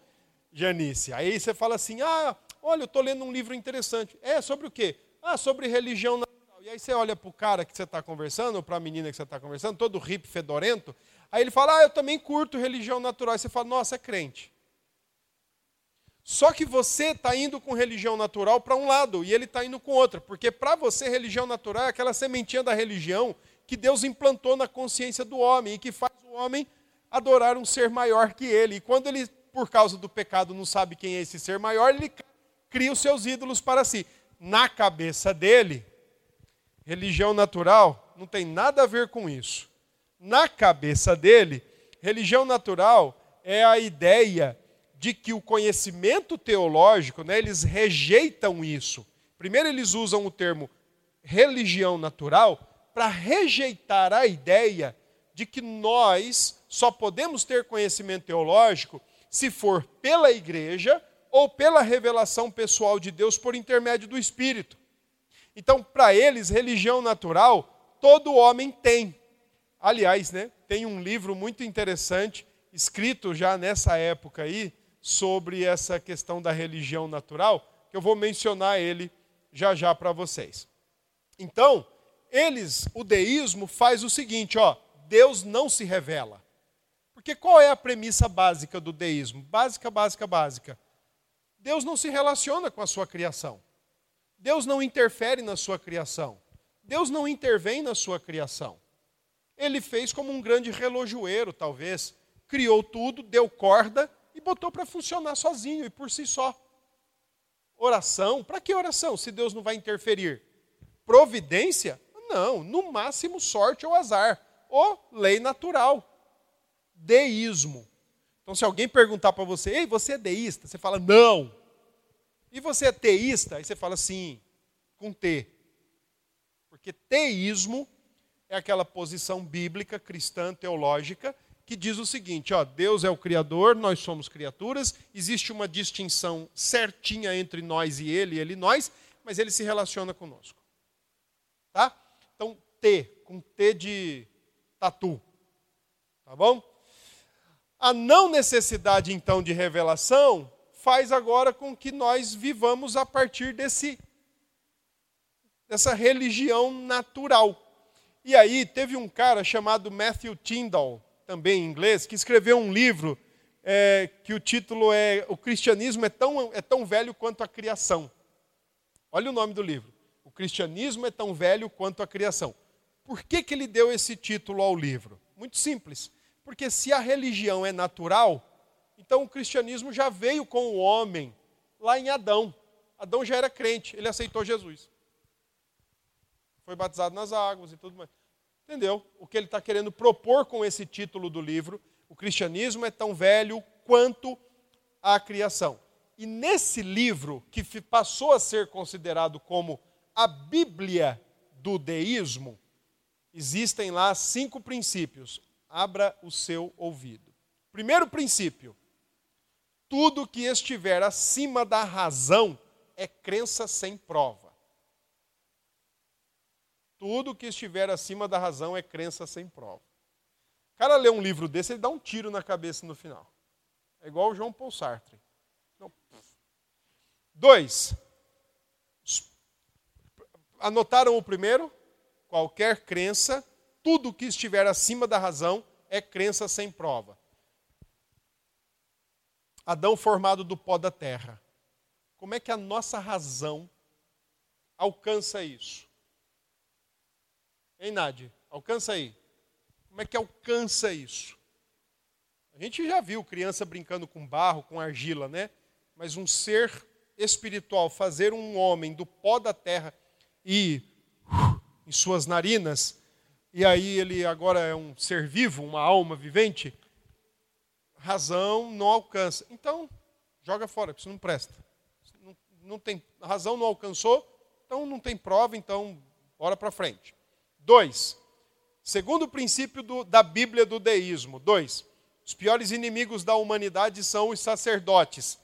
Janice, aí você fala assim: ah, olha, eu estou lendo um livro interessante. É, sobre o quê? Ah, sobre religião natural. E aí você olha para o cara que você está conversando, ou para a menina que você está conversando, todo hippie fedorento, aí ele fala: ah, eu também curto religião natural. Aí você fala: nossa, é crente. Só que você está indo com religião natural para um lado e ele está indo com outra, porque para você religião natural é aquela sementinha da religião que Deus implantou na consciência do homem e que faz o homem adorar um ser maior que ele. E quando ele, por causa do pecado, não sabe quem é esse ser maior, ele cria os seus ídolos para si. Na cabeça dele, religião natural não tem nada a ver com isso. Na cabeça dele, religião natural é a ideia de que o conhecimento teológico, né, eles rejeitam isso. Primeiro, eles usam o termo religião natural para rejeitar a ideia de que nós só podemos ter conhecimento teológico se for pela igreja ou pela revelação pessoal de Deus por intermédio do Espírito. Então, para eles, religião natural todo homem tem. Aliás, né, tem um livro muito interessante escrito já nessa época aí, sobre essa questão da religião natural, que eu vou mencionar ele já já para vocês. Então, eles, o deísmo faz o seguinte, ó, Deus não se revela. Porque qual é a premissa básica do deísmo? Básica, básica, básica. Deus não se relaciona com a sua criação. Deus não interfere na sua criação. Deus não intervém na sua criação. Ele fez como um grande relojoeiro, talvez. Criou tudo, deu corda e botou para funcionar sozinho e por si só. Oração? Para que oração se Deus não vai interferir? Providência? Não, no máximo sorte ou azar, ou lei natural. Deísmo. Então, se alguém perguntar para você, ei, você é deísta? Você fala, não. E você é teísta? Aí você fala, sim, com T. Porque teísmo é aquela posição bíblica, cristã, teológica, que diz o seguinte: ó, Deus é o Criador, nós somos criaturas, existe uma distinção certinha entre nós e Ele, Ele e nós, mas Ele se relaciona conosco. Tá? Então, T, com T de tatu. Tá bom? A não necessidade, então, de revelação faz agora com que nós vivamos a partir desse, dessa religião natural. E aí, teve um cara chamado Matthew Tyndall, também em inglês, que escreveu um livro é, que o título é O Cristianismo é tão, é tão velho quanto a criação. Olha o nome do livro. O cristianismo é tão velho quanto a criação. Por que, que ele deu esse título ao livro? Muito simples. Porque se a religião é natural, então o cristianismo já veio com o homem lá em Adão. Adão já era crente, ele aceitou Jesus. Foi batizado nas águas e tudo mais. Entendeu? O que ele está querendo propor com esse título do livro, o cristianismo é tão velho quanto a criação. E nesse livro, que passou a ser considerado como a Bíblia do deísmo, existem lá cinco princípios. Abra o seu ouvido. Primeiro princípio: tudo que estiver acima da razão é crença sem prova. Tudo que estiver acima da razão é crença sem prova. O cara lê um livro desse, ele dá um tiro na cabeça no final. É igual o João Paul Sartre. Não. Dois. Anotaram o primeiro? Qualquer crença, tudo que estiver acima da razão é crença sem prova. Adão formado do pó da terra. Como é que a nossa razão alcança isso? Hein, Nádia? Alcança aí. Como é que alcança isso? A gente já viu criança brincando com barro, com argila, né? Mas um ser espiritual fazer um homem do pó da terra e em suas narinas, e aí ele agora é um ser vivo, uma alma vivente, razão não alcança. Então, joga fora, isso não presta. Não, não tem, razão não alcançou, então não tem prova, então bora para frente. Dois, segundo princípio do, da Bíblia do deísmo. Dois, os piores inimigos da humanidade são os sacerdotes.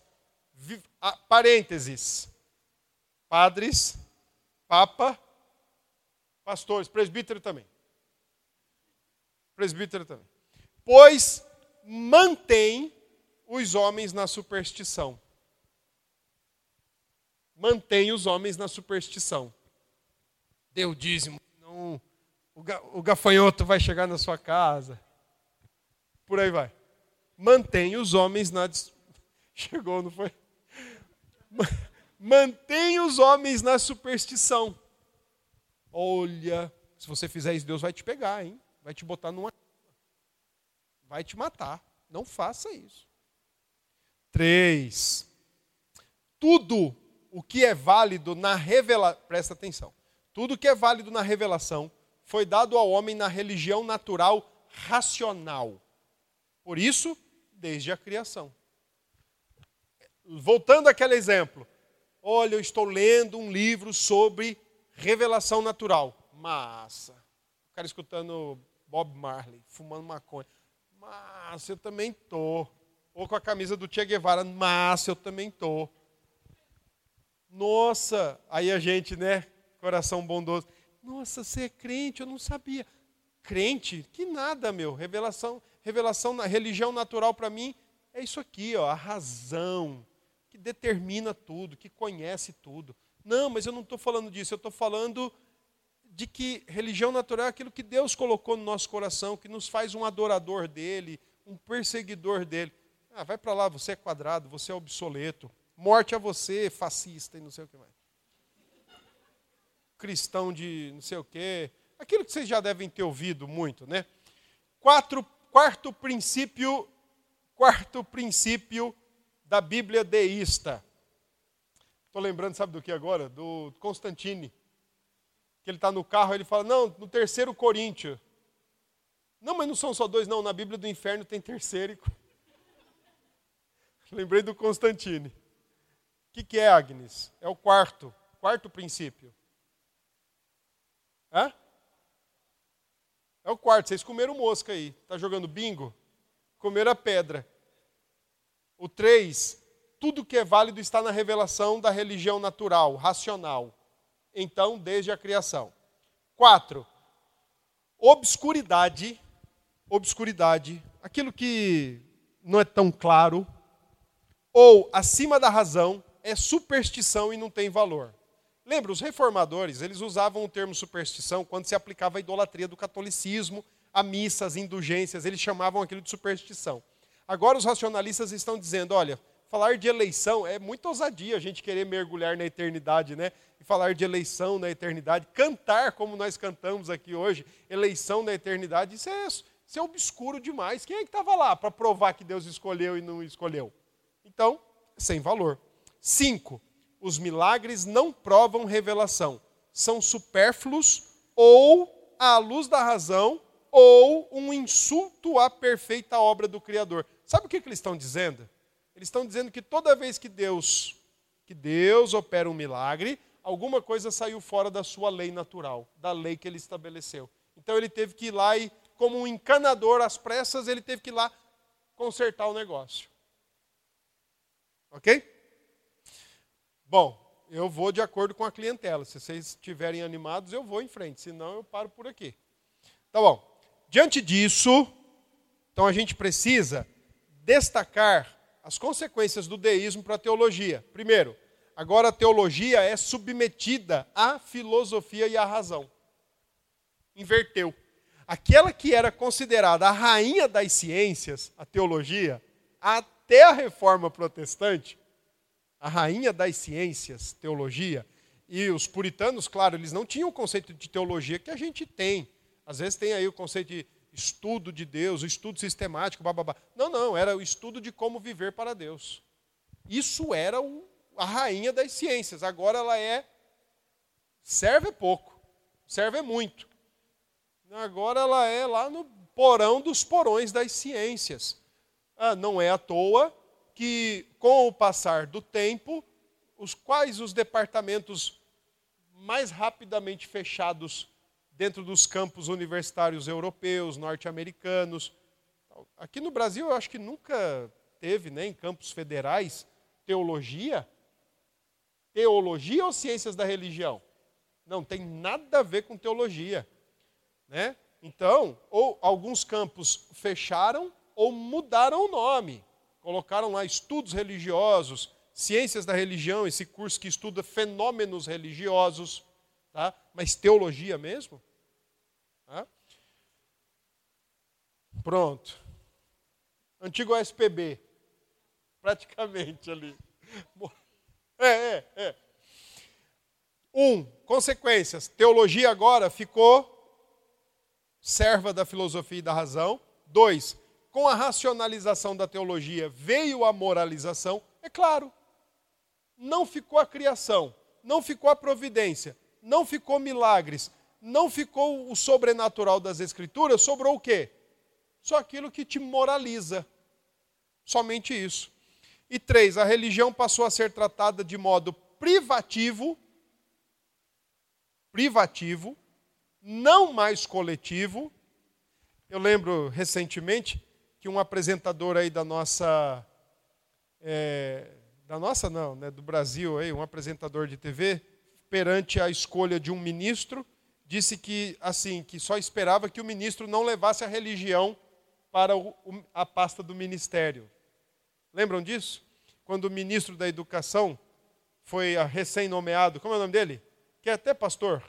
Vi, a, parênteses, padres, papa, pastores, presbítero também. Presbítero também. Pois mantém os homens na superstição. Mantém os homens na superstição. Deu dízimo, não o gafanhoto vai chegar na sua casa. Por aí vai. Mantém os homens na. (laughs) Chegou, não foi? Mantém os homens na superstição. Olha, se você fizer isso, Deus vai te pegar, hein? Vai te botar numa. Vai te matar. Não faça isso. Três. Tudo o que é válido na revelação. Presta atenção. Tudo que é válido na revelação foi dado ao homem na religião natural racional. Por isso, desde a criação. Voltando àquele exemplo. Olha, eu estou lendo um livro sobre revelação natural. Massa. O cara escutando Bob Marley, fumando maconha. Massa, eu também tô. Ou com a camisa do Che Guevara. Massa, eu também tô. Nossa, aí a gente, né? Coração bondoso. Nossa, você é crente, eu não sabia. Crente? Que nada, meu. Revelação, revelação na religião natural para mim é isso aqui, ó, a razão que determina tudo, que conhece tudo. Não, mas eu não estou falando disso, eu estou falando de que religião natural é aquilo que Deus colocou no nosso coração, que nos faz um adorador dele, um perseguidor dele. Ah, vai para lá, você é quadrado, você é obsoleto. Morte a você, fascista e não sei o que mais cristão de não sei o quê. Aquilo que vocês já devem ter ouvido muito, né? Quatro, quarto princípio, quarto princípio da Bíblia deísta. Estou lembrando, sabe do que agora? Do Constantine. Que ele está no carro, ele fala, não, no terceiro Coríntios. Não, mas não são só dois, não. Na Bíblia do inferno tem terceiro (laughs) Lembrei do Constantine. O que, que é, Agnes? É o quarto, quarto princípio. Hã? É o quarto. Vocês comeram mosca aí. Tá jogando bingo? Comeram a pedra. O três, tudo que é válido está na revelação da religião natural, racional. Então, desde a criação. Quatro, obscuridade, obscuridade, aquilo que não é tão claro, ou acima da razão, é superstição e não tem valor. Lembra, os reformadores, eles usavam o termo superstição quando se aplicava a idolatria do catolicismo, a missas, indulgências, eles chamavam aquilo de superstição. Agora os racionalistas estão dizendo, olha, falar de eleição é muito ousadia a gente querer mergulhar na eternidade, né? E falar de eleição na eternidade, cantar como nós cantamos aqui hoje, eleição na eternidade, isso é, isso é obscuro demais. Quem é que estava lá para provar que Deus escolheu e não escolheu? Então, sem valor. Cinco, os milagres não provam revelação, são supérfluos ou à luz da razão ou um insulto à perfeita obra do Criador. Sabe o que, que eles estão dizendo? Eles estão dizendo que toda vez que Deus, que Deus opera um milagre, alguma coisa saiu fora da sua lei natural, da lei que ele estabeleceu. Então ele teve que ir lá e, como um encanador às pressas, ele teve que ir lá consertar o negócio. Ok? Bom, eu vou de acordo com a clientela. Se vocês estiverem animados, eu vou em frente, senão eu paro por aqui. Tá bom. Diante disso, então a gente precisa destacar as consequências do deísmo para a teologia. Primeiro, agora a teologia é submetida à filosofia e à razão. Inverteu. Aquela que era considerada a rainha das ciências, a teologia, até a reforma protestante, a rainha das ciências, teologia, e os puritanos, claro, eles não tinham o conceito de teologia que a gente tem. Às vezes tem aí o conceito de estudo de Deus, o estudo sistemático, bababá. Não, não, era o estudo de como viver para Deus. Isso era o, a rainha das ciências. Agora ela é. Serve pouco, serve muito. Agora ela é lá no porão dos porões das ciências. Ah, não é à toa que, com o passar do tempo, os quais os departamentos mais rapidamente fechados dentro dos campos universitários europeus, norte-americanos. Aqui no Brasil, eu acho que nunca teve, né, em campos federais, teologia. Teologia ou ciências da religião? Não tem nada a ver com teologia. Né? Então, ou alguns campos fecharam ou mudaram o nome. Colocaram lá estudos religiosos, ciências da religião, esse curso que estuda fenômenos religiosos. Tá? Mas teologia mesmo? Tá? Pronto. Antigo SPB. (laughs) Praticamente ali. É, é, é. Um, consequências. Teologia agora ficou serva da filosofia e da razão. Dois, com a racionalização da teologia veio a moralização. É claro, não ficou a criação, não ficou a providência, não ficou milagres, não ficou o sobrenatural das Escrituras, sobrou o quê? Só aquilo que te moraliza. Somente isso. E três, a religião passou a ser tratada de modo privativo, privativo, não mais coletivo. Eu lembro recentemente que um apresentador aí da nossa, é, da nossa não, né, do Brasil aí, um apresentador de TV, perante a escolha de um ministro, disse que assim que só esperava que o ministro não levasse a religião para o, a pasta do ministério. Lembram disso? Quando o ministro da Educação foi recém-nomeado, como é o nome dele? Que é até pastor,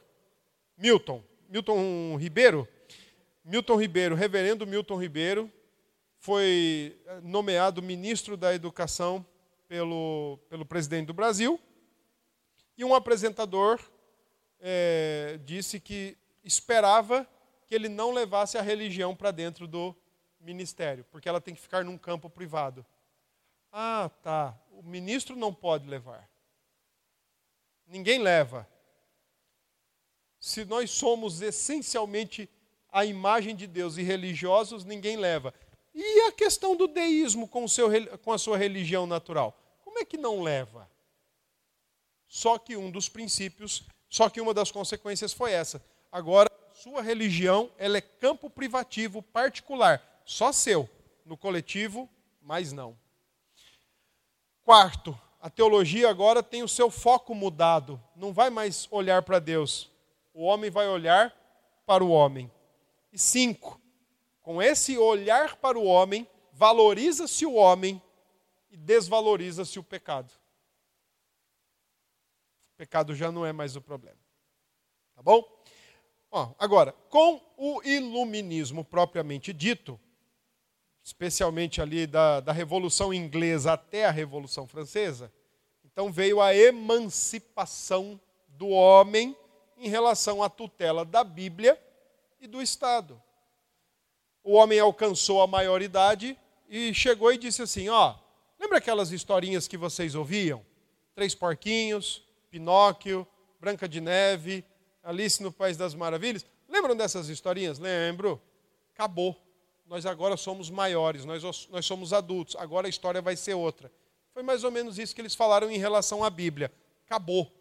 Milton, Milton Ribeiro. Milton Ribeiro, reverendo Milton Ribeiro, foi nomeado ministro da Educação pelo, pelo presidente do Brasil e um apresentador é, disse que esperava que ele não levasse a religião para dentro do ministério, porque ela tem que ficar num campo privado. Ah, tá. O ministro não pode levar. Ninguém leva. Se nós somos essencialmente a imagem de Deus e religiosos, ninguém leva. E a questão do deísmo com, seu, com a sua religião natural? Como é que não leva? Só que um dos princípios, só que uma das consequências foi essa. Agora, sua religião, ela é campo privativo, particular, só seu. No coletivo, mais não. Quarto, a teologia agora tem o seu foco mudado. Não vai mais olhar para Deus. O homem vai olhar para o homem. E cinco, com esse olhar para o homem, valoriza-se o homem e desvaloriza-se o pecado. O pecado já não é mais o problema. Tá bom? Ó, agora, com o iluminismo propriamente dito, especialmente ali da, da Revolução Inglesa até a Revolução Francesa, então veio a emancipação do homem em relação à tutela da Bíblia e do Estado. O homem alcançou a maioridade e chegou e disse assim: Ó, lembra aquelas historinhas que vocês ouviam? Três porquinhos, Pinóquio, Branca de Neve, Alice no País das Maravilhas. Lembram dessas historinhas? Lembro. Acabou. Nós agora somos maiores, nós, nós somos adultos, agora a história vai ser outra. Foi mais ou menos isso que eles falaram em relação à Bíblia. Acabou.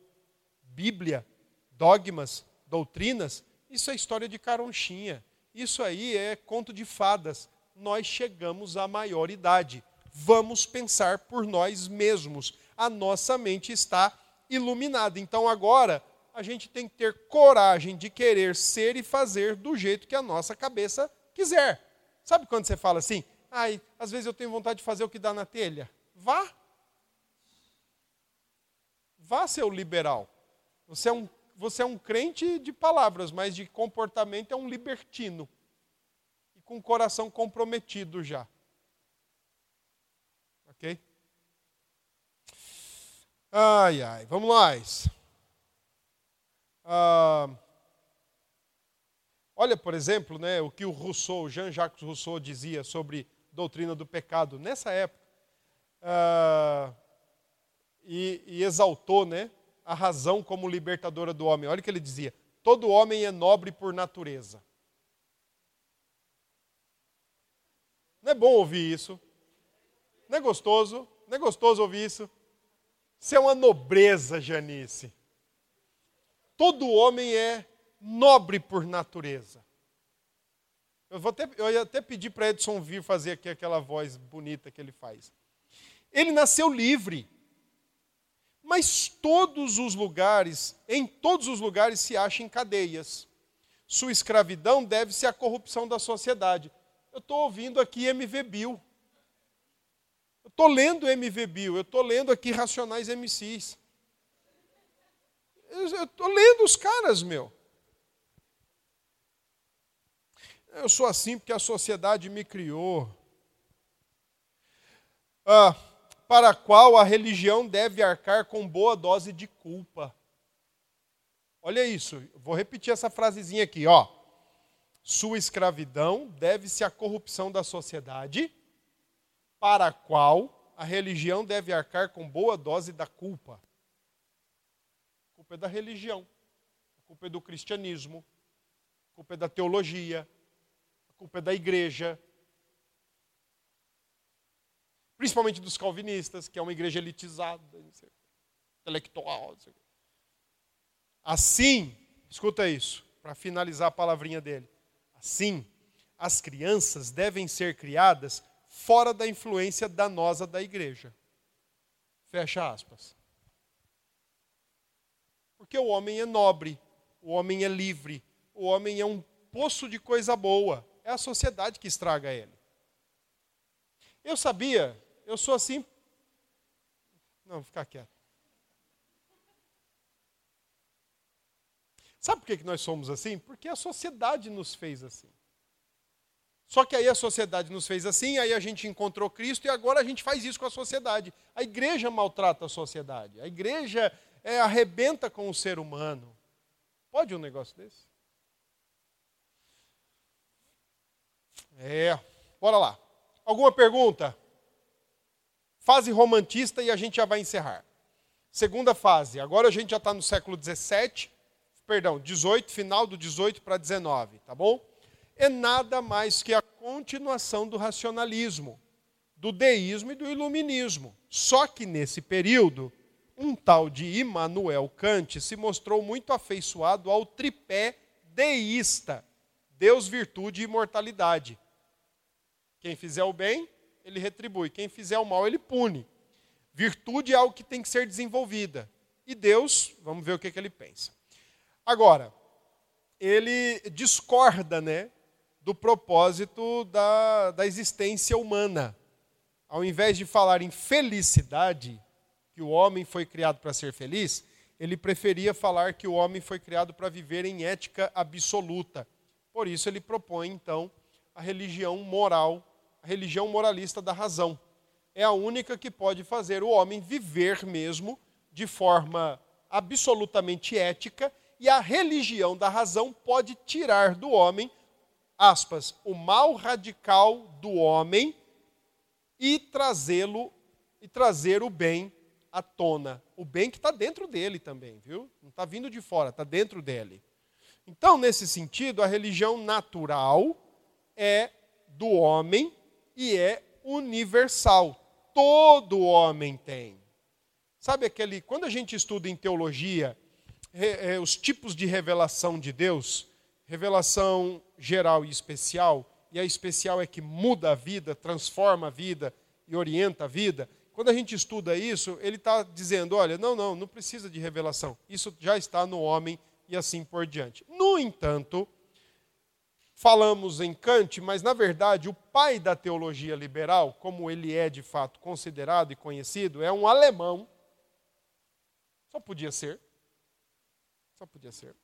Bíblia, dogmas, doutrinas, isso é história de caronchinha. Isso aí é conto de fadas. Nós chegamos à maioridade. Vamos pensar por nós mesmos. A nossa mente está iluminada. Então agora a gente tem que ter coragem de querer ser e fazer do jeito que a nossa cabeça quiser. Sabe quando você fala assim? Ai, às vezes eu tenho vontade de fazer o que dá na telha. Vá. Vá, seu liberal. Você é um, você é um crente de palavras, mas de comportamento é um libertino. E com o coração comprometido já. Ok? Ai, ai, vamos lá. Ah, olha, por exemplo, né, o que o Rousseau, Jean-Jacques Rousseau dizia sobre doutrina do pecado nessa época. Ah, e, e exaltou né, a razão como libertadora do homem. Olha o que ele dizia: todo homem é nobre por natureza. Não é bom ouvir isso? Não é gostoso? Não é gostoso ouvir isso? Isso é uma nobreza, Janice. Todo homem é nobre por natureza. Eu, vou até, eu ia até pedir para Edson vir fazer aqui aquela voz bonita que ele faz. Ele nasceu livre. Mas todos os lugares, em todos os lugares se acha em cadeias. Sua escravidão deve-se à corrupção da sociedade. Eu estou ouvindo aqui MV Bill. Eu estou lendo MV Bill, eu estou lendo aqui Racionais MCs. Eu estou lendo os caras, meu. Eu sou assim porque a sociedade me criou. Ah, para a qual a religião deve arcar com boa dose de culpa. Olha isso, vou repetir essa frasezinha aqui, ó. Sua escravidão deve-se à corrupção da sociedade, para a qual a religião deve arcar com boa dose da culpa culpa é da religião, a culpa é do cristianismo, a culpa é da teologia, a culpa é da igreja. Principalmente dos calvinistas, que é uma igreja elitizada, intelectual. Assim, escuta isso, para finalizar a palavrinha dele. Assim, as crianças devem ser criadas fora da influência danosa da igreja. Fecha aspas. Porque o homem é nobre, o homem é livre, o homem é um poço de coisa boa. É a sociedade que estraga ele. Eu sabia, eu sou assim. Não, vou ficar quieto. Sabe por que nós somos assim? Porque a sociedade nos fez assim. Só que aí a sociedade nos fez assim, aí a gente encontrou Cristo e agora a gente faz isso com a sociedade. A igreja maltrata a sociedade. A igreja é, arrebenta com o ser humano. Pode um negócio desse? É, bora lá. Alguma pergunta? Fase romantista e a gente já vai encerrar. Segunda fase, agora a gente já está no século 17, perdão, 18, final do 18 para 19, tá bom? É nada mais que a continuação do racionalismo, do deísmo e do iluminismo. Só que nesse período, um tal de Immanuel Kant se mostrou muito afeiçoado ao tripé deísta: Deus, virtude e imortalidade. Quem fizer o bem, ele retribui. Quem fizer o mal, ele pune. Virtude é algo que tem que ser desenvolvida. E Deus, vamos ver o que, que ele pensa. Agora, ele discorda né, do propósito da, da existência humana. Ao invés de falar em felicidade, que o homem foi criado para ser feliz, ele preferia falar que o homem foi criado para viver em ética absoluta. Por isso ele propõe então a religião moral, religião moralista da razão. É a única que pode fazer o homem viver mesmo de forma absolutamente ética, e a religião da razão pode tirar do homem, aspas, o mal radical do homem e trazê-lo e trazer o bem à tona. O bem que está dentro dele também, viu? Não está vindo de fora, está dentro dele. Então, nesse sentido, a religião natural é do homem e é universal. Todo homem tem. Sabe aquele. Quando a gente estuda em teologia é, os tipos de revelação de Deus, revelação geral e especial, e a especial é que muda a vida, transforma a vida e orienta a vida. Quando a gente estuda isso, ele está dizendo: olha, não, não, não precisa de revelação. Isso já está no homem e assim por diante. No entanto, falamos em Kant, mas na verdade o pai da teologia liberal, como ele é de fato considerado e conhecido, é um alemão. Só podia ser. Só podia ser.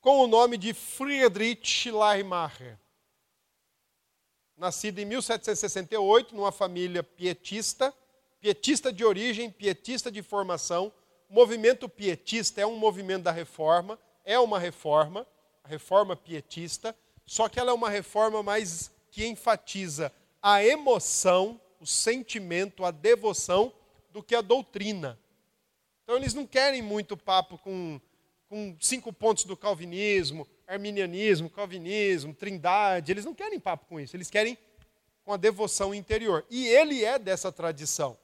Com o nome de Friedrich Schleiermacher nascido em 1768 numa família pietista, pietista de origem, pietista de formação. O movimento pietista é um movimento da reforma, é uma reforma, reforma pietista, só que ela é uma reforma mais que enfatiza a emoção, o sentimento, a devoção do que a doutrina. Então eles não querem muito papo com, com cinco pontos do calvinismo, arminianismo, calvinismo, trindade, eles não querem papo com isso, eles querem com a devoção interior. E ele é dessa tradição.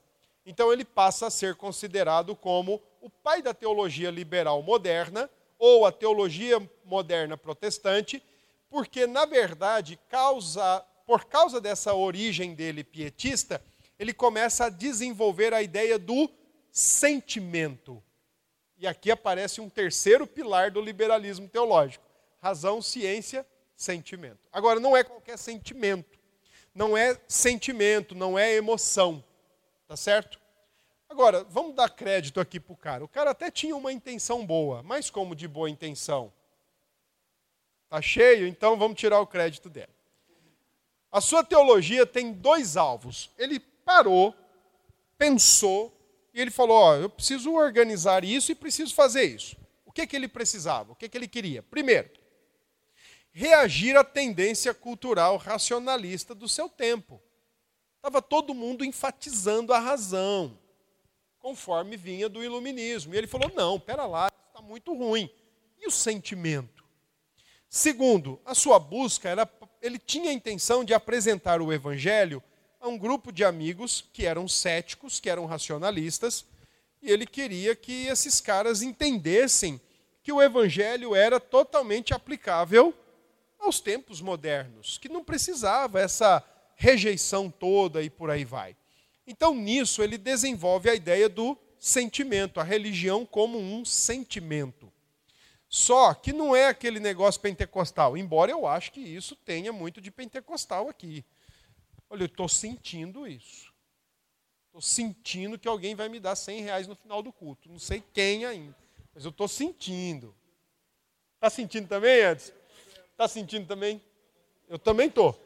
Então ele passa a ser considerado como o pai da teologia liberal moderna ou a teologia moderna protestante, porque na verdade, causa, por causa dessa origem dele pietista, ele começa a desenvolver a ideia do sentimento. E aqui aparece um terceiro pilar do liberalismo teológico razão, ciência, sentimento. Agora, não é qualquer sentimento. Não é sentimento, não é emoção. Tá certo? Agora, vamos dar crédito aqui para o cara. O cara até tinha uma intenção boa, mas como de boa intenção? Tá cheio, então vamos tirar o crédito dele. A sua teologia tem dois alvos. Ele parou, pensou e ele falou: eu preciso organizar isso e preciso fazer isso. O que, que ele precisava? O que, que ele queria? Primeiro, reagir à tendência cultural racionalista do seu tempo. Estava todo mundo enfatizando a razão, conforme vinha do iluminismo. E ele falou: não, pera lá, está muito ruim. E o sentimento? Segundo, a sua busca era. Ele tinha a intenção de apresentar o evangelho a um grupo de amigos que eram céticos, que eram racionalistas, e ele queria que esses caras entendessem que o evangelho era totalmente aplicável aos tempos modernos, que não precisava essa rejeição toda e por aí vai. Então, nisso, ele desenvolve a ideia do sentimento, a religião como um sentimento. Só que não é aquele negócio pentecostal, embora eu acho que isso tenha muito de pentecostal aqui. Olha, eu estou sentindo isso. Estou sentindo que alguém vai me dar 100 reais no final do culto. Não sei quem ainda, mas eu estou sentindo. Está sentindo também, Edson? Está sentindo também? Eu também estou.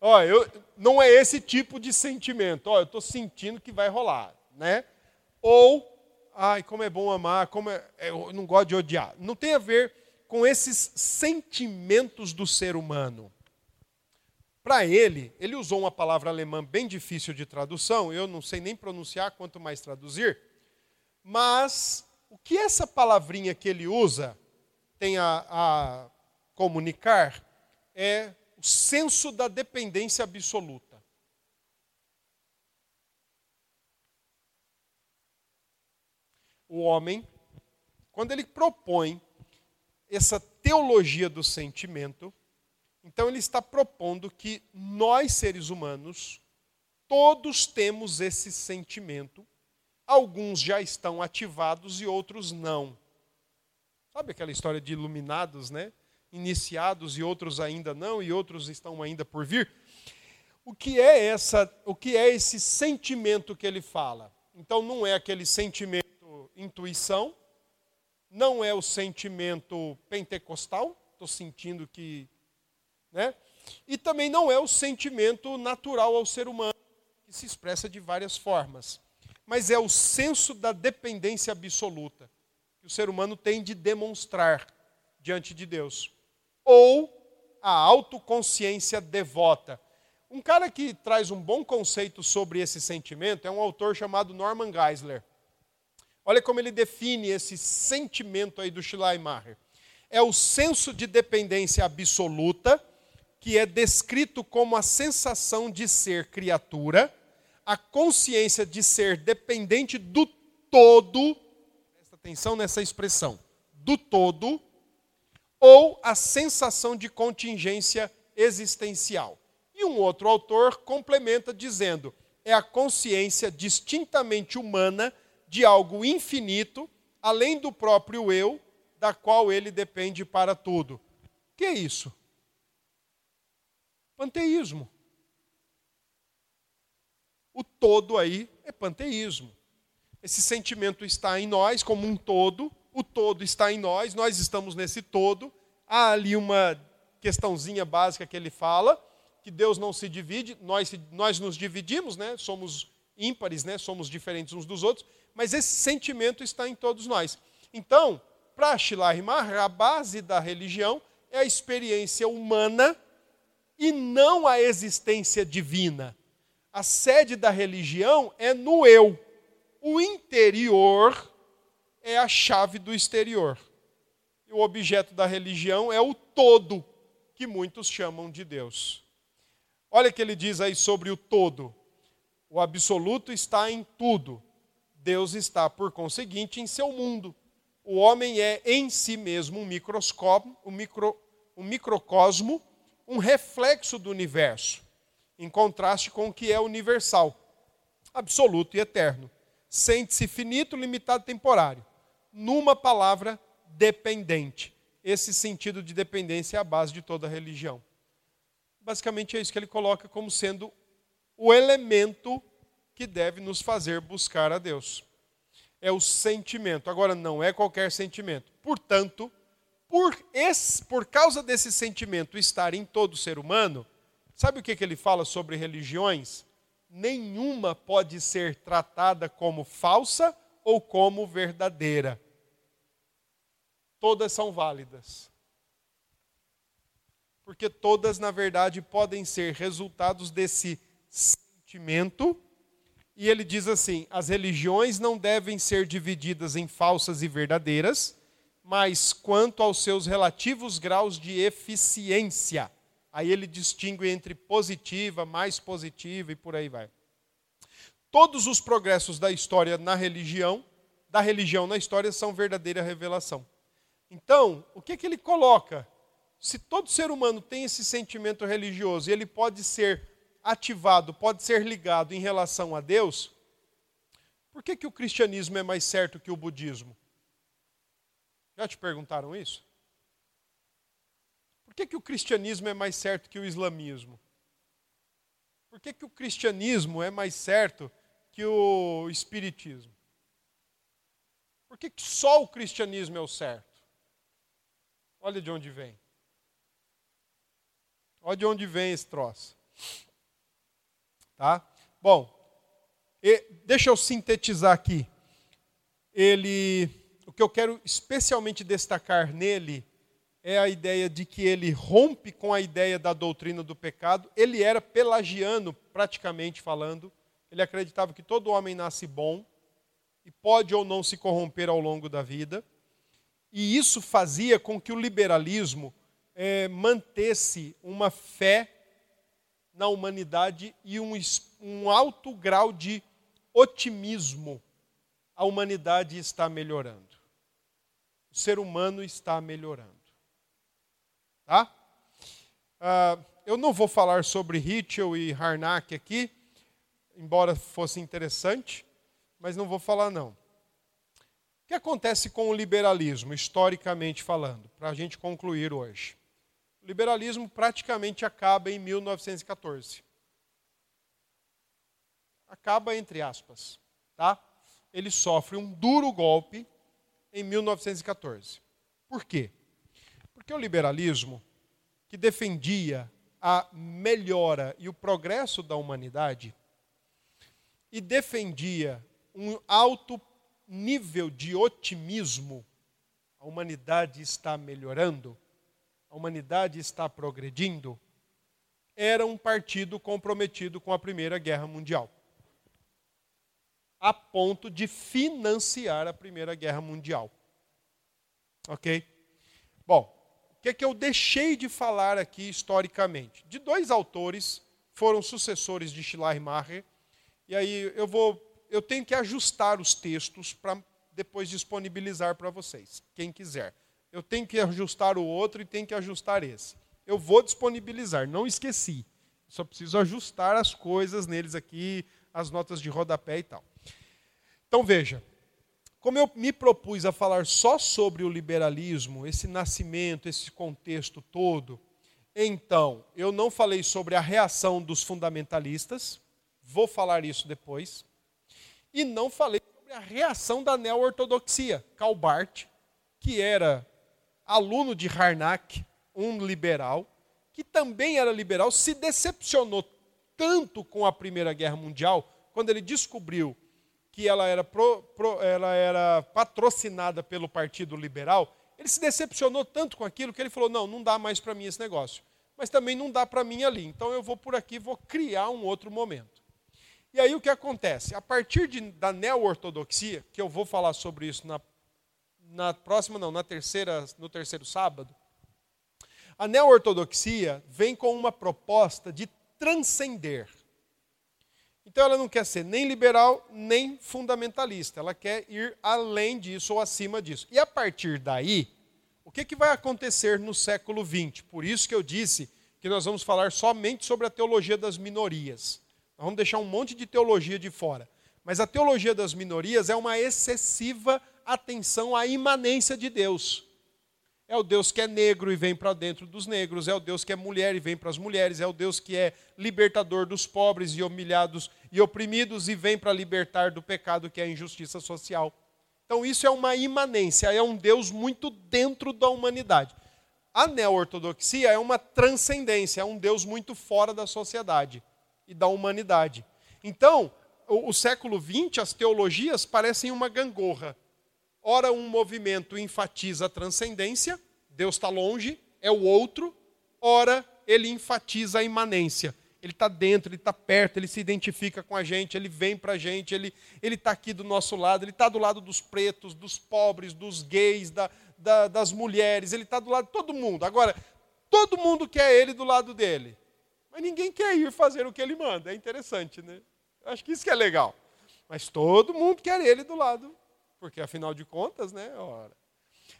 Olha, eu, não é esse tipo de sentimento. Olha, eu estou sentindo que vai rolar, né? Ou, ai, como é bom amar, como é, eu não gosto de odiar. Não tem a ver com esses sentimentos do ser humano. Para ele, ele usou uma palavra alemã bem difícil de tradução, eu não sei nem pronunciar, quanto mais traduzir. Mas o que essa palavrinha que ele usa tem a, a comunicar é o senso da dependência absoluta. O homem, quando ele propõe essa teologia do sentimento, então ele está propondo que nós, seres humanos, todos temos esse sentimento. Alguns já estão ativados e outros não. Sabe aquela história de iluminados, né? Iniciados e outros ainda não, e outros estão ainda por vir. O que é essa, o que é esse sentimento que ele fala? Então não é aquele sentimento intuição, não é o sentimento pentecostal, estou sentindo que né? E também não é o sentimento natural ao ser humano, que se expressa de várias formas. Mas é o senso da dependência absoluta que o ser humano tem de demonstrar diante de Deus. Ou a autoconsciência devota. Um cara que traz um bom conceito sobre esse sentimento é um autor chamado Norman Geisler. Olha como ele define esse sentimento aí do Schleiermacher. É o senso de dependência absoluta que é descrito como a sensação de ser criatura, a consciência de ser dependente do todo, presta atenção nessa expressão, do todo, ou a sensação de contingência existencial. E um outro autor complementa dizendo: é a consciência distintamente humana de algo infinito, além do próprio eu, da qual ele depende para tudo. O que é isso? Panteísmo. O todo aí é panteísmo. Esse sentimento está em nós como um todo, o todo está em nós, nós estamos nesse todo. Há ali uma questãozinha básica que ele fala, que Deus não se divide, nós, nós nos dividimos, né? somos ímpares, né? somos diferentes uns dos outros, mas esse sentimento está em todos nós. Então, para Shilahimar, a base da religião é a experiência humana e não a existência divina. A sede da religião é no eu. O interior é a chave do exterior. E o objeto da religião é o todo, que muitos chamam de Deus. Olha o que ele diz aí sobre o todo. O absoluto está em tudo. Deus está, por conseguinte, em seu mundo. O homem é em si mesmo um microscópio, um, micro, um microcosmo um reflexo do universo, em contraste com o que é universal, absoluto e eterno. Sente-se finito, limitado, temporário. Numa palavra, dependente. Esse sentido de dependência é a base de toda religião. Basicamente é isso que ele coloca como sendo o elemento que deve nos fazer buscar a Deus. É o sentimento. Agora, não é qualquer sentimento. Portanto, por, esse, por causa desse sentimento estar em todo ser humano, sabe o que, que ele fala sobre religiões? Nenhuma pode ser tratada como falsa ou como verdadeira. Todas são válidas. Porque todas, na verdade, podem ser resultados desse sentimento. E ele diz assim: as religiões não devem ser divididas em falsas e verdadeiras mas quanto aos seus relativos graus de eficiência. Aí ele distingue entre positiva, mais positiva e por aí vai. Todos os progressos da história na religião, da religião na história, são verdadeira revelação. Então, o que, que ele coloca? Se todo ser humano tem esse sentimento religioso e ele pode ser ativado, pode ser ligado em relação a Deus, por que, que o cristianismo é mais certo que o budismo? Já te perguntaram isso? Por que, que o cristianismo é mais certo que o islamismo? Por que, que o cristianismo é mais certo que o espiritismo? Por que, só o cristianismo é o certo? Olha de onde vem. Olha de onde vem esse troço. Tá? Bom, deixa eu sintetizar aqui. Ele o que eu quero especialmente destacar nele é a ideia de que ele rompe com a ideia da doutrina do pecado. Ele era pelagiano, praticamente falando. Ele acreditava que todo homem nasce bom e pode ou não se corromper ao longo da vida. E isso fazia com que o liberalismo é, manter-se uma fé na humanidade e um, um alto grau de otimismo. A humanidade está melhorando. O ser humano está melhorando. Tá? Ah, eu não vou falar sobre Hitchell e Harnack aqui, embora fosse interessante, mas não vou falar não. O que acontece com o liberalismo, historicamente falando, para a gente concluir hoje? O liberalismo praticamente acaba em 1914. Acaba entre aspas, tá? Ele sofre um duro golpe em 1914. Por quê? Porque o liberalismo, que defendia a melhora e o progresso da humanidade, e defendia um alto nível de otimismo, a humanidade está melhorando, a humanidade está progredindo, era um partido comprometido com a Primeira Guerra Mundial. A ponto de financiar a Primeira Guerra Mundial. Ok? Bom, o que, é que eu deixei de falar aqui historicamente? De dois autores foram sucessores de Schleiermacher, e aí eu vou, eu tenho que ajustar os textos para depois disponibilizar para vocês, quem quiser eu tenho que ajustar o outro e tenho que ajustar esse. Eu vou disponibilizar, não esqueci. Só preciso ajustar as coisas neles aqui, as notas de rodapé e tal. Então veja, como eu me propus a falar só sobre o liberalismo, esse nascimento, esse contexto todo, então eu não falei sobre a reação dos fundamentalistas, vou falar isso depois, e não falei sobre a reação da neo-ortodoxia, Karl Barth, que era aluno de Harnack, um liberal, que também era liberal, se decepcionou tanto com a Primeira Guerra Mundial, quando ele descobriu que ela era, pro, pro, ela era patrocinada pelo Partido Liberal, ele se decepcionou tanto com aquilo que ele falou: não, não dá mais para mim esse negócio. Mas também não dá para mim ali. Então eu vou por aqui, vou criar um outro momento. E aí o que acontece? A partir de, da neo-ortodoxia, que eu vou falar sobre isso na na próxima não, na terceira, no terceiro sábado, a neo-ortodoxia vem com uma proposta de transcender. Então ela não quer ser nem liberal, nem fundamentalista. Ela quer ir além disso ou acima disso. E a partir daí, o que, que vai acontecer no século XX? Por isso que eu disse que nós vamos falar somente sobre a teologia das minorias. Nós vamos deixar um monte de teologia de fora. Mas a teologia das minorias é uma excessiva atenção à imanência de Deus. É o Deus que é negro e vem para dentro dos negros, é o Deus que é mulher e vem para as mulheres, é o Deus que é libertador dos pobres e humilhados e oprimidos e vem para libertar do pecado que é a injustiça social. Então isso é uma imanência, é um Deus muito dentro da humanidade. A neo-ortodoxia é uma transcendência, é um Deus muito fora da sociedade e da humanidade. Então, o, o século XX, as teologias parecem uma gangorra. Ora, um movimento enfatiza a transcendência, Deus está longe, é o outro. Ora, ele enfatiza a imanência. Ele está dentro, ele está perto, ele se identifica com a gente, ele vem para a gente, ele está aqui do nosso lado, ele está do lado dos pretos, dos pobres, dos gays, da, da, das mulheres, ele está do lado de todo mundo. Agora, todo mundo quer ele do lado dele, mas ninguém quer ir fazer o que ele manda. É interessante, né? Acho que isso que é legal. Mas todo mundo quer ele do lado porque afinal de contas, né? Ora.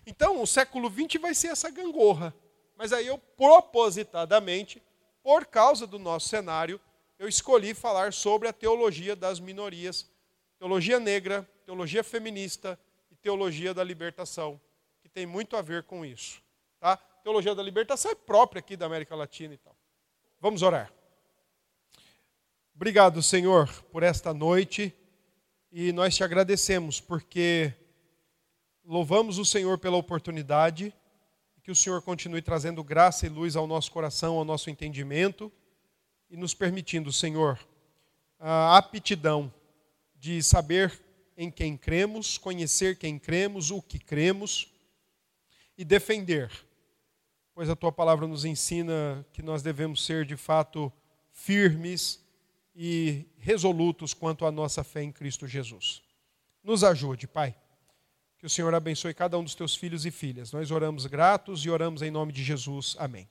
Então, o século XX vai ser essa gangorra. Mas aí eu, propositadamente, por causa do nosso cenário, eu escolhi falar sobre a teologia das minorias, teologia negra, teologia feminista e teologia da libertação, que tem muito a ver com isso. Tá? Teologia da libertação é própria aqui da América Latina e tal. Vamos orar. Obrigado, Senhor, por esta noite e nós te agradecemos porque louvamos o Senhor pela oportunidade, que o Senhor continue trazendo graça e luz ao nosso coração, ao nosso entendimento e nos permitindo, Senhor, a aptidão de saber em quem cremos, conhecer quem cremos, o que cremos e defender. Pois a tua palavra nos ensina que nós devemos ser de fato firmes e resolutos quanto à nossa fé em Cristo Jesus. Nos ajude, Pai. Que o Senhor abençoe cada um dos teus filhos e filhas. Nós oramos gratos e oramos em nome de Jesus. Amém.